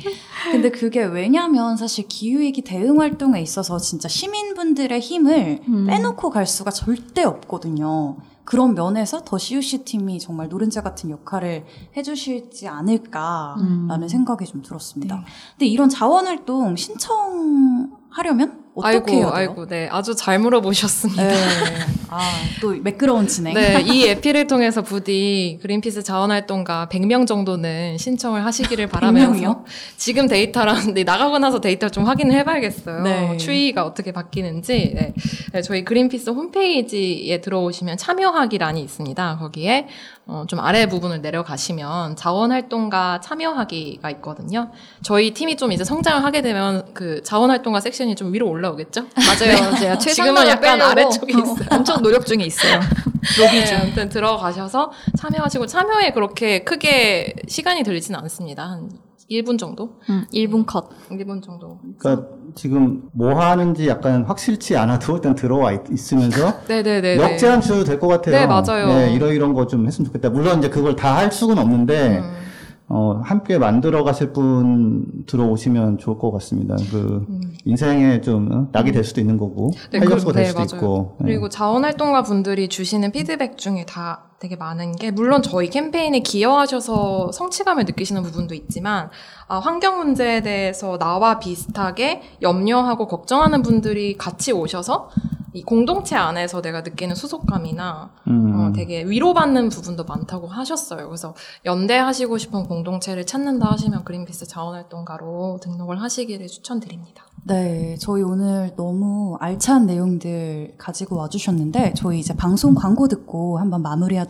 Speaker 1: 근데 그게 왜냐면 사실 기후위기 대응 활동에 있어서 진짜 시민분들의 힘을
Speaker 2: 음.
Speaker 1: 빼놓고 갈 수가 절대 없거든요. 그런 면에서 더 CUC 팀이 정말 노른자 같은 역할을 해주실지 않을까라는
Speaker 2: 음.
Speaker 1: 생각이 좀 들었습니다.
Speaker 2: 네.
Speaker 1: 근데 이런 자원활동 신청하려면 어떻게
Speaker 4: 아이고? 아이고, 네. 아주 잘 물어보셨습니다.
Speaker 1: 네. <laughs> 아, 또 매끄러운 진행.
Speaker 4: 네, 이 에피를 통해서 부디 그린피스 자원활동가 100명 정도는 신청을 하시기를 바라면서
Speaker 1: 명이요?
Speaker 4: 지금 데이터랑 네, 나가고 나서 데이터 좀 확인을 해봐야겠어요.
Speaker 1: 네.
Speaker 4: 추이가 어떻게 바뀌는지. 네. 네, 저희 그린피스 홈페이지에 들어오시면 참여하기란이 있습니다. 거기에 어, 좀 아래 부분을 내려가시면 자원활동가 참여하기가 있거든요. 저희 팀이 좀 이제 성장을 하게 되면 그 자원활동가 섹션이 좀 위로 올라오겠죠? <laughs>
Speaker 2: 맞아요. 제가
Speaker 4: 지금은 약간 아래쪽에 있어요.
Speaker 2: 엄청 노력 중에 있어요. <laughs>
Speaker 4: 네, 아무튼 들어가셔서 참여하시고 참여에 그렇게 크게 시간이 들리지는 않습니다. 한 1분 정도?
Speaker 2: 음, 1분 컷.
Speaker 4: 1분 정도.
Speaker 3: 그러니까 지금 뭐 하는지 약간 확실치 않아도 일단 들어와 있, 있으면서
Speaker 4: 네네네. <laughs>
Speaker 3: 역제한 주셔도 될 것 같아요.
Speaker 4: 네, 맞아요.
Speaker 3: 네, 이러 이런 거 좀 했으면 좋겠다. 물론 이제 그걸 다 할 수는 없는데
Speaker 4: 음.
Speaker 3: 어, 함께 만들어 가실 분 들어오시면 좋을 것 같습니다. 그 인생에 좀 어, 낙이 될 수도 있는 거고
Speaker 4: 음. 네,
Speaker 3: 활력소가
Speaker 4: 그-
Speaker 3: 될
Speaker 4: 네,
Speaker 3: 수도
Speaker 4: 맞아요.
Speaker 3: 있고. 네.
Speaker 4: 그리고 자원활동가 분들이 주시는 피드백 중에 다 되게 많은 게 물론 저희 캠페인에 기여하셔서 성취감을 느끼시는 부분도 있지만 아, 환경 문제에 대해서 나와 비슷하게 염려하고 걱정하는 분들이 같이 오셔서 이 공동체 안에서 내가 느끼는 소속감이나
Speaker 3: 음.
Speaker 4: 어, 되게 위로받는 부분도 많다고 하셨어요. 그래서 연대하시고 싶은 공동체를 찾는다 하시면 그린피스 자원활동가로 등록을 하시기를 추천드립니다.
Speaker 1: 네, 저희 오늘 너무 알찬 내용들 가지고 와주셨는데, 저희 이제 방송 광고 듣고 한번 마무리하도록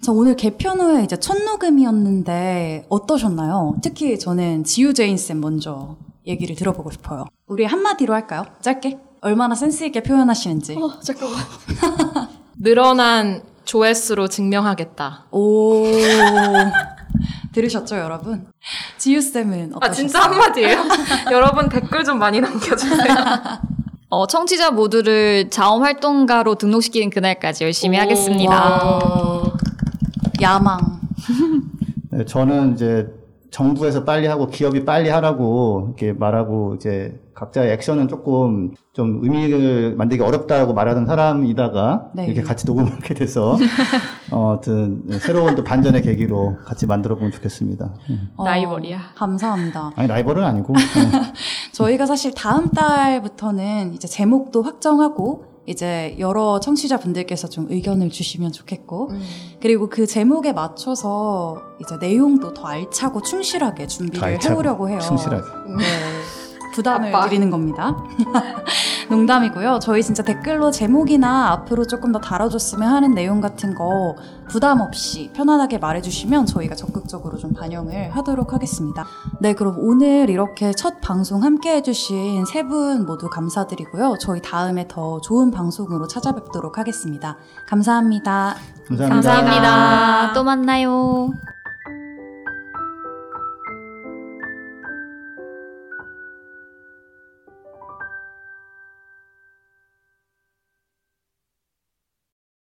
Speaker 1: 저 오늘 개편 후에 이제 첫 녹음이었는데 어떠셨나요? 특히 저는 지유 제인 쌤 먼저 얘기를 들어보고 싶어요. 우리 한마디로 할까요? 짧게? 얼마나 센스 있게 표현하시는지.
Speaker 2: 어, 잠깐만. <laughs>
Speaker 4: 늘어난 조회수로 증명하겠다.
Speaker 1: 오. 들으셨죠, 여러분? 지유 쌤은 어떠셨어요?
Speaker 4: 아 진짜 한마디예요? <laughs> 여러분 댓글 좀 많이 남겨주세요. <laughs>
Speaker 2: 어, 청취자 모두를 자원활동가로 등록시키는 그날까지 열심히
Speaker 4: 오,
Speaker 2: 하겠습니다.
Speaker 1: 와. 야망. <laughs>
Speaker 3: 네, 저는 이제 정부에서 빨리 하고 기업이 빨리 하라고 이렇게 말하고 이제 각자의 액션은 조금 좀 의미를 만들기 어렵다고 말하던 사람이다가
Speaker 1: 네.
Speaker 3: 이렇게 같이 녹음을 하게 돼서 <laughs> 어, 하여튼 새로운 또 반전의 계기로 같이 만들어 보면 좋겠습니다. 음.
Speaker 1: 어,
Speaker 2: 라이벌이야.
Speaker 1: 감사합니다.
Speaker 3: 아니 라이벌은 아니고 <laughs> 네.
Speaker 1: 저희가 사실 다음 달부터는 이제 제목도 확정하고 이제 여러 청취자분들께서 좀 의견을 주시면 좋겠고
Speaker 4: 음.
Speaker 1: 그리고 그 제목에 맞춰서 이제 내용도 더 알차고 충실하게
Speaker 3: 더
Speaker 1: 준비를
Speaker 3: 알차고
Speaker 1: 해오려고 해요.
Speaker 3: 충실하게.
Speaker 1: 네. 부담을
Speaker 4: 아빠.
Speaker 1: 드리는 겁니다. <laughs> 농담이고요. 저희 진짜 댓글로 제목이나 앞으로 조금 더 다뤄줬으면 하는 내용 같은 거 부담 없이 편안하게 말해주시면 저희가 적극적으로 좀 반영을 하도록 하겠습니다. 네, 그럼 오늘 이렇게 첫 방송 함께 해주신 세 분 모두 감사드리고요. 저희 다음에 더 좋은 방송으로 찾아뵙도록 하겠습니다. 감사합니다.
Speaker 3: 감사합니다.
Speaker 2: 감사합니다. 또 만나요.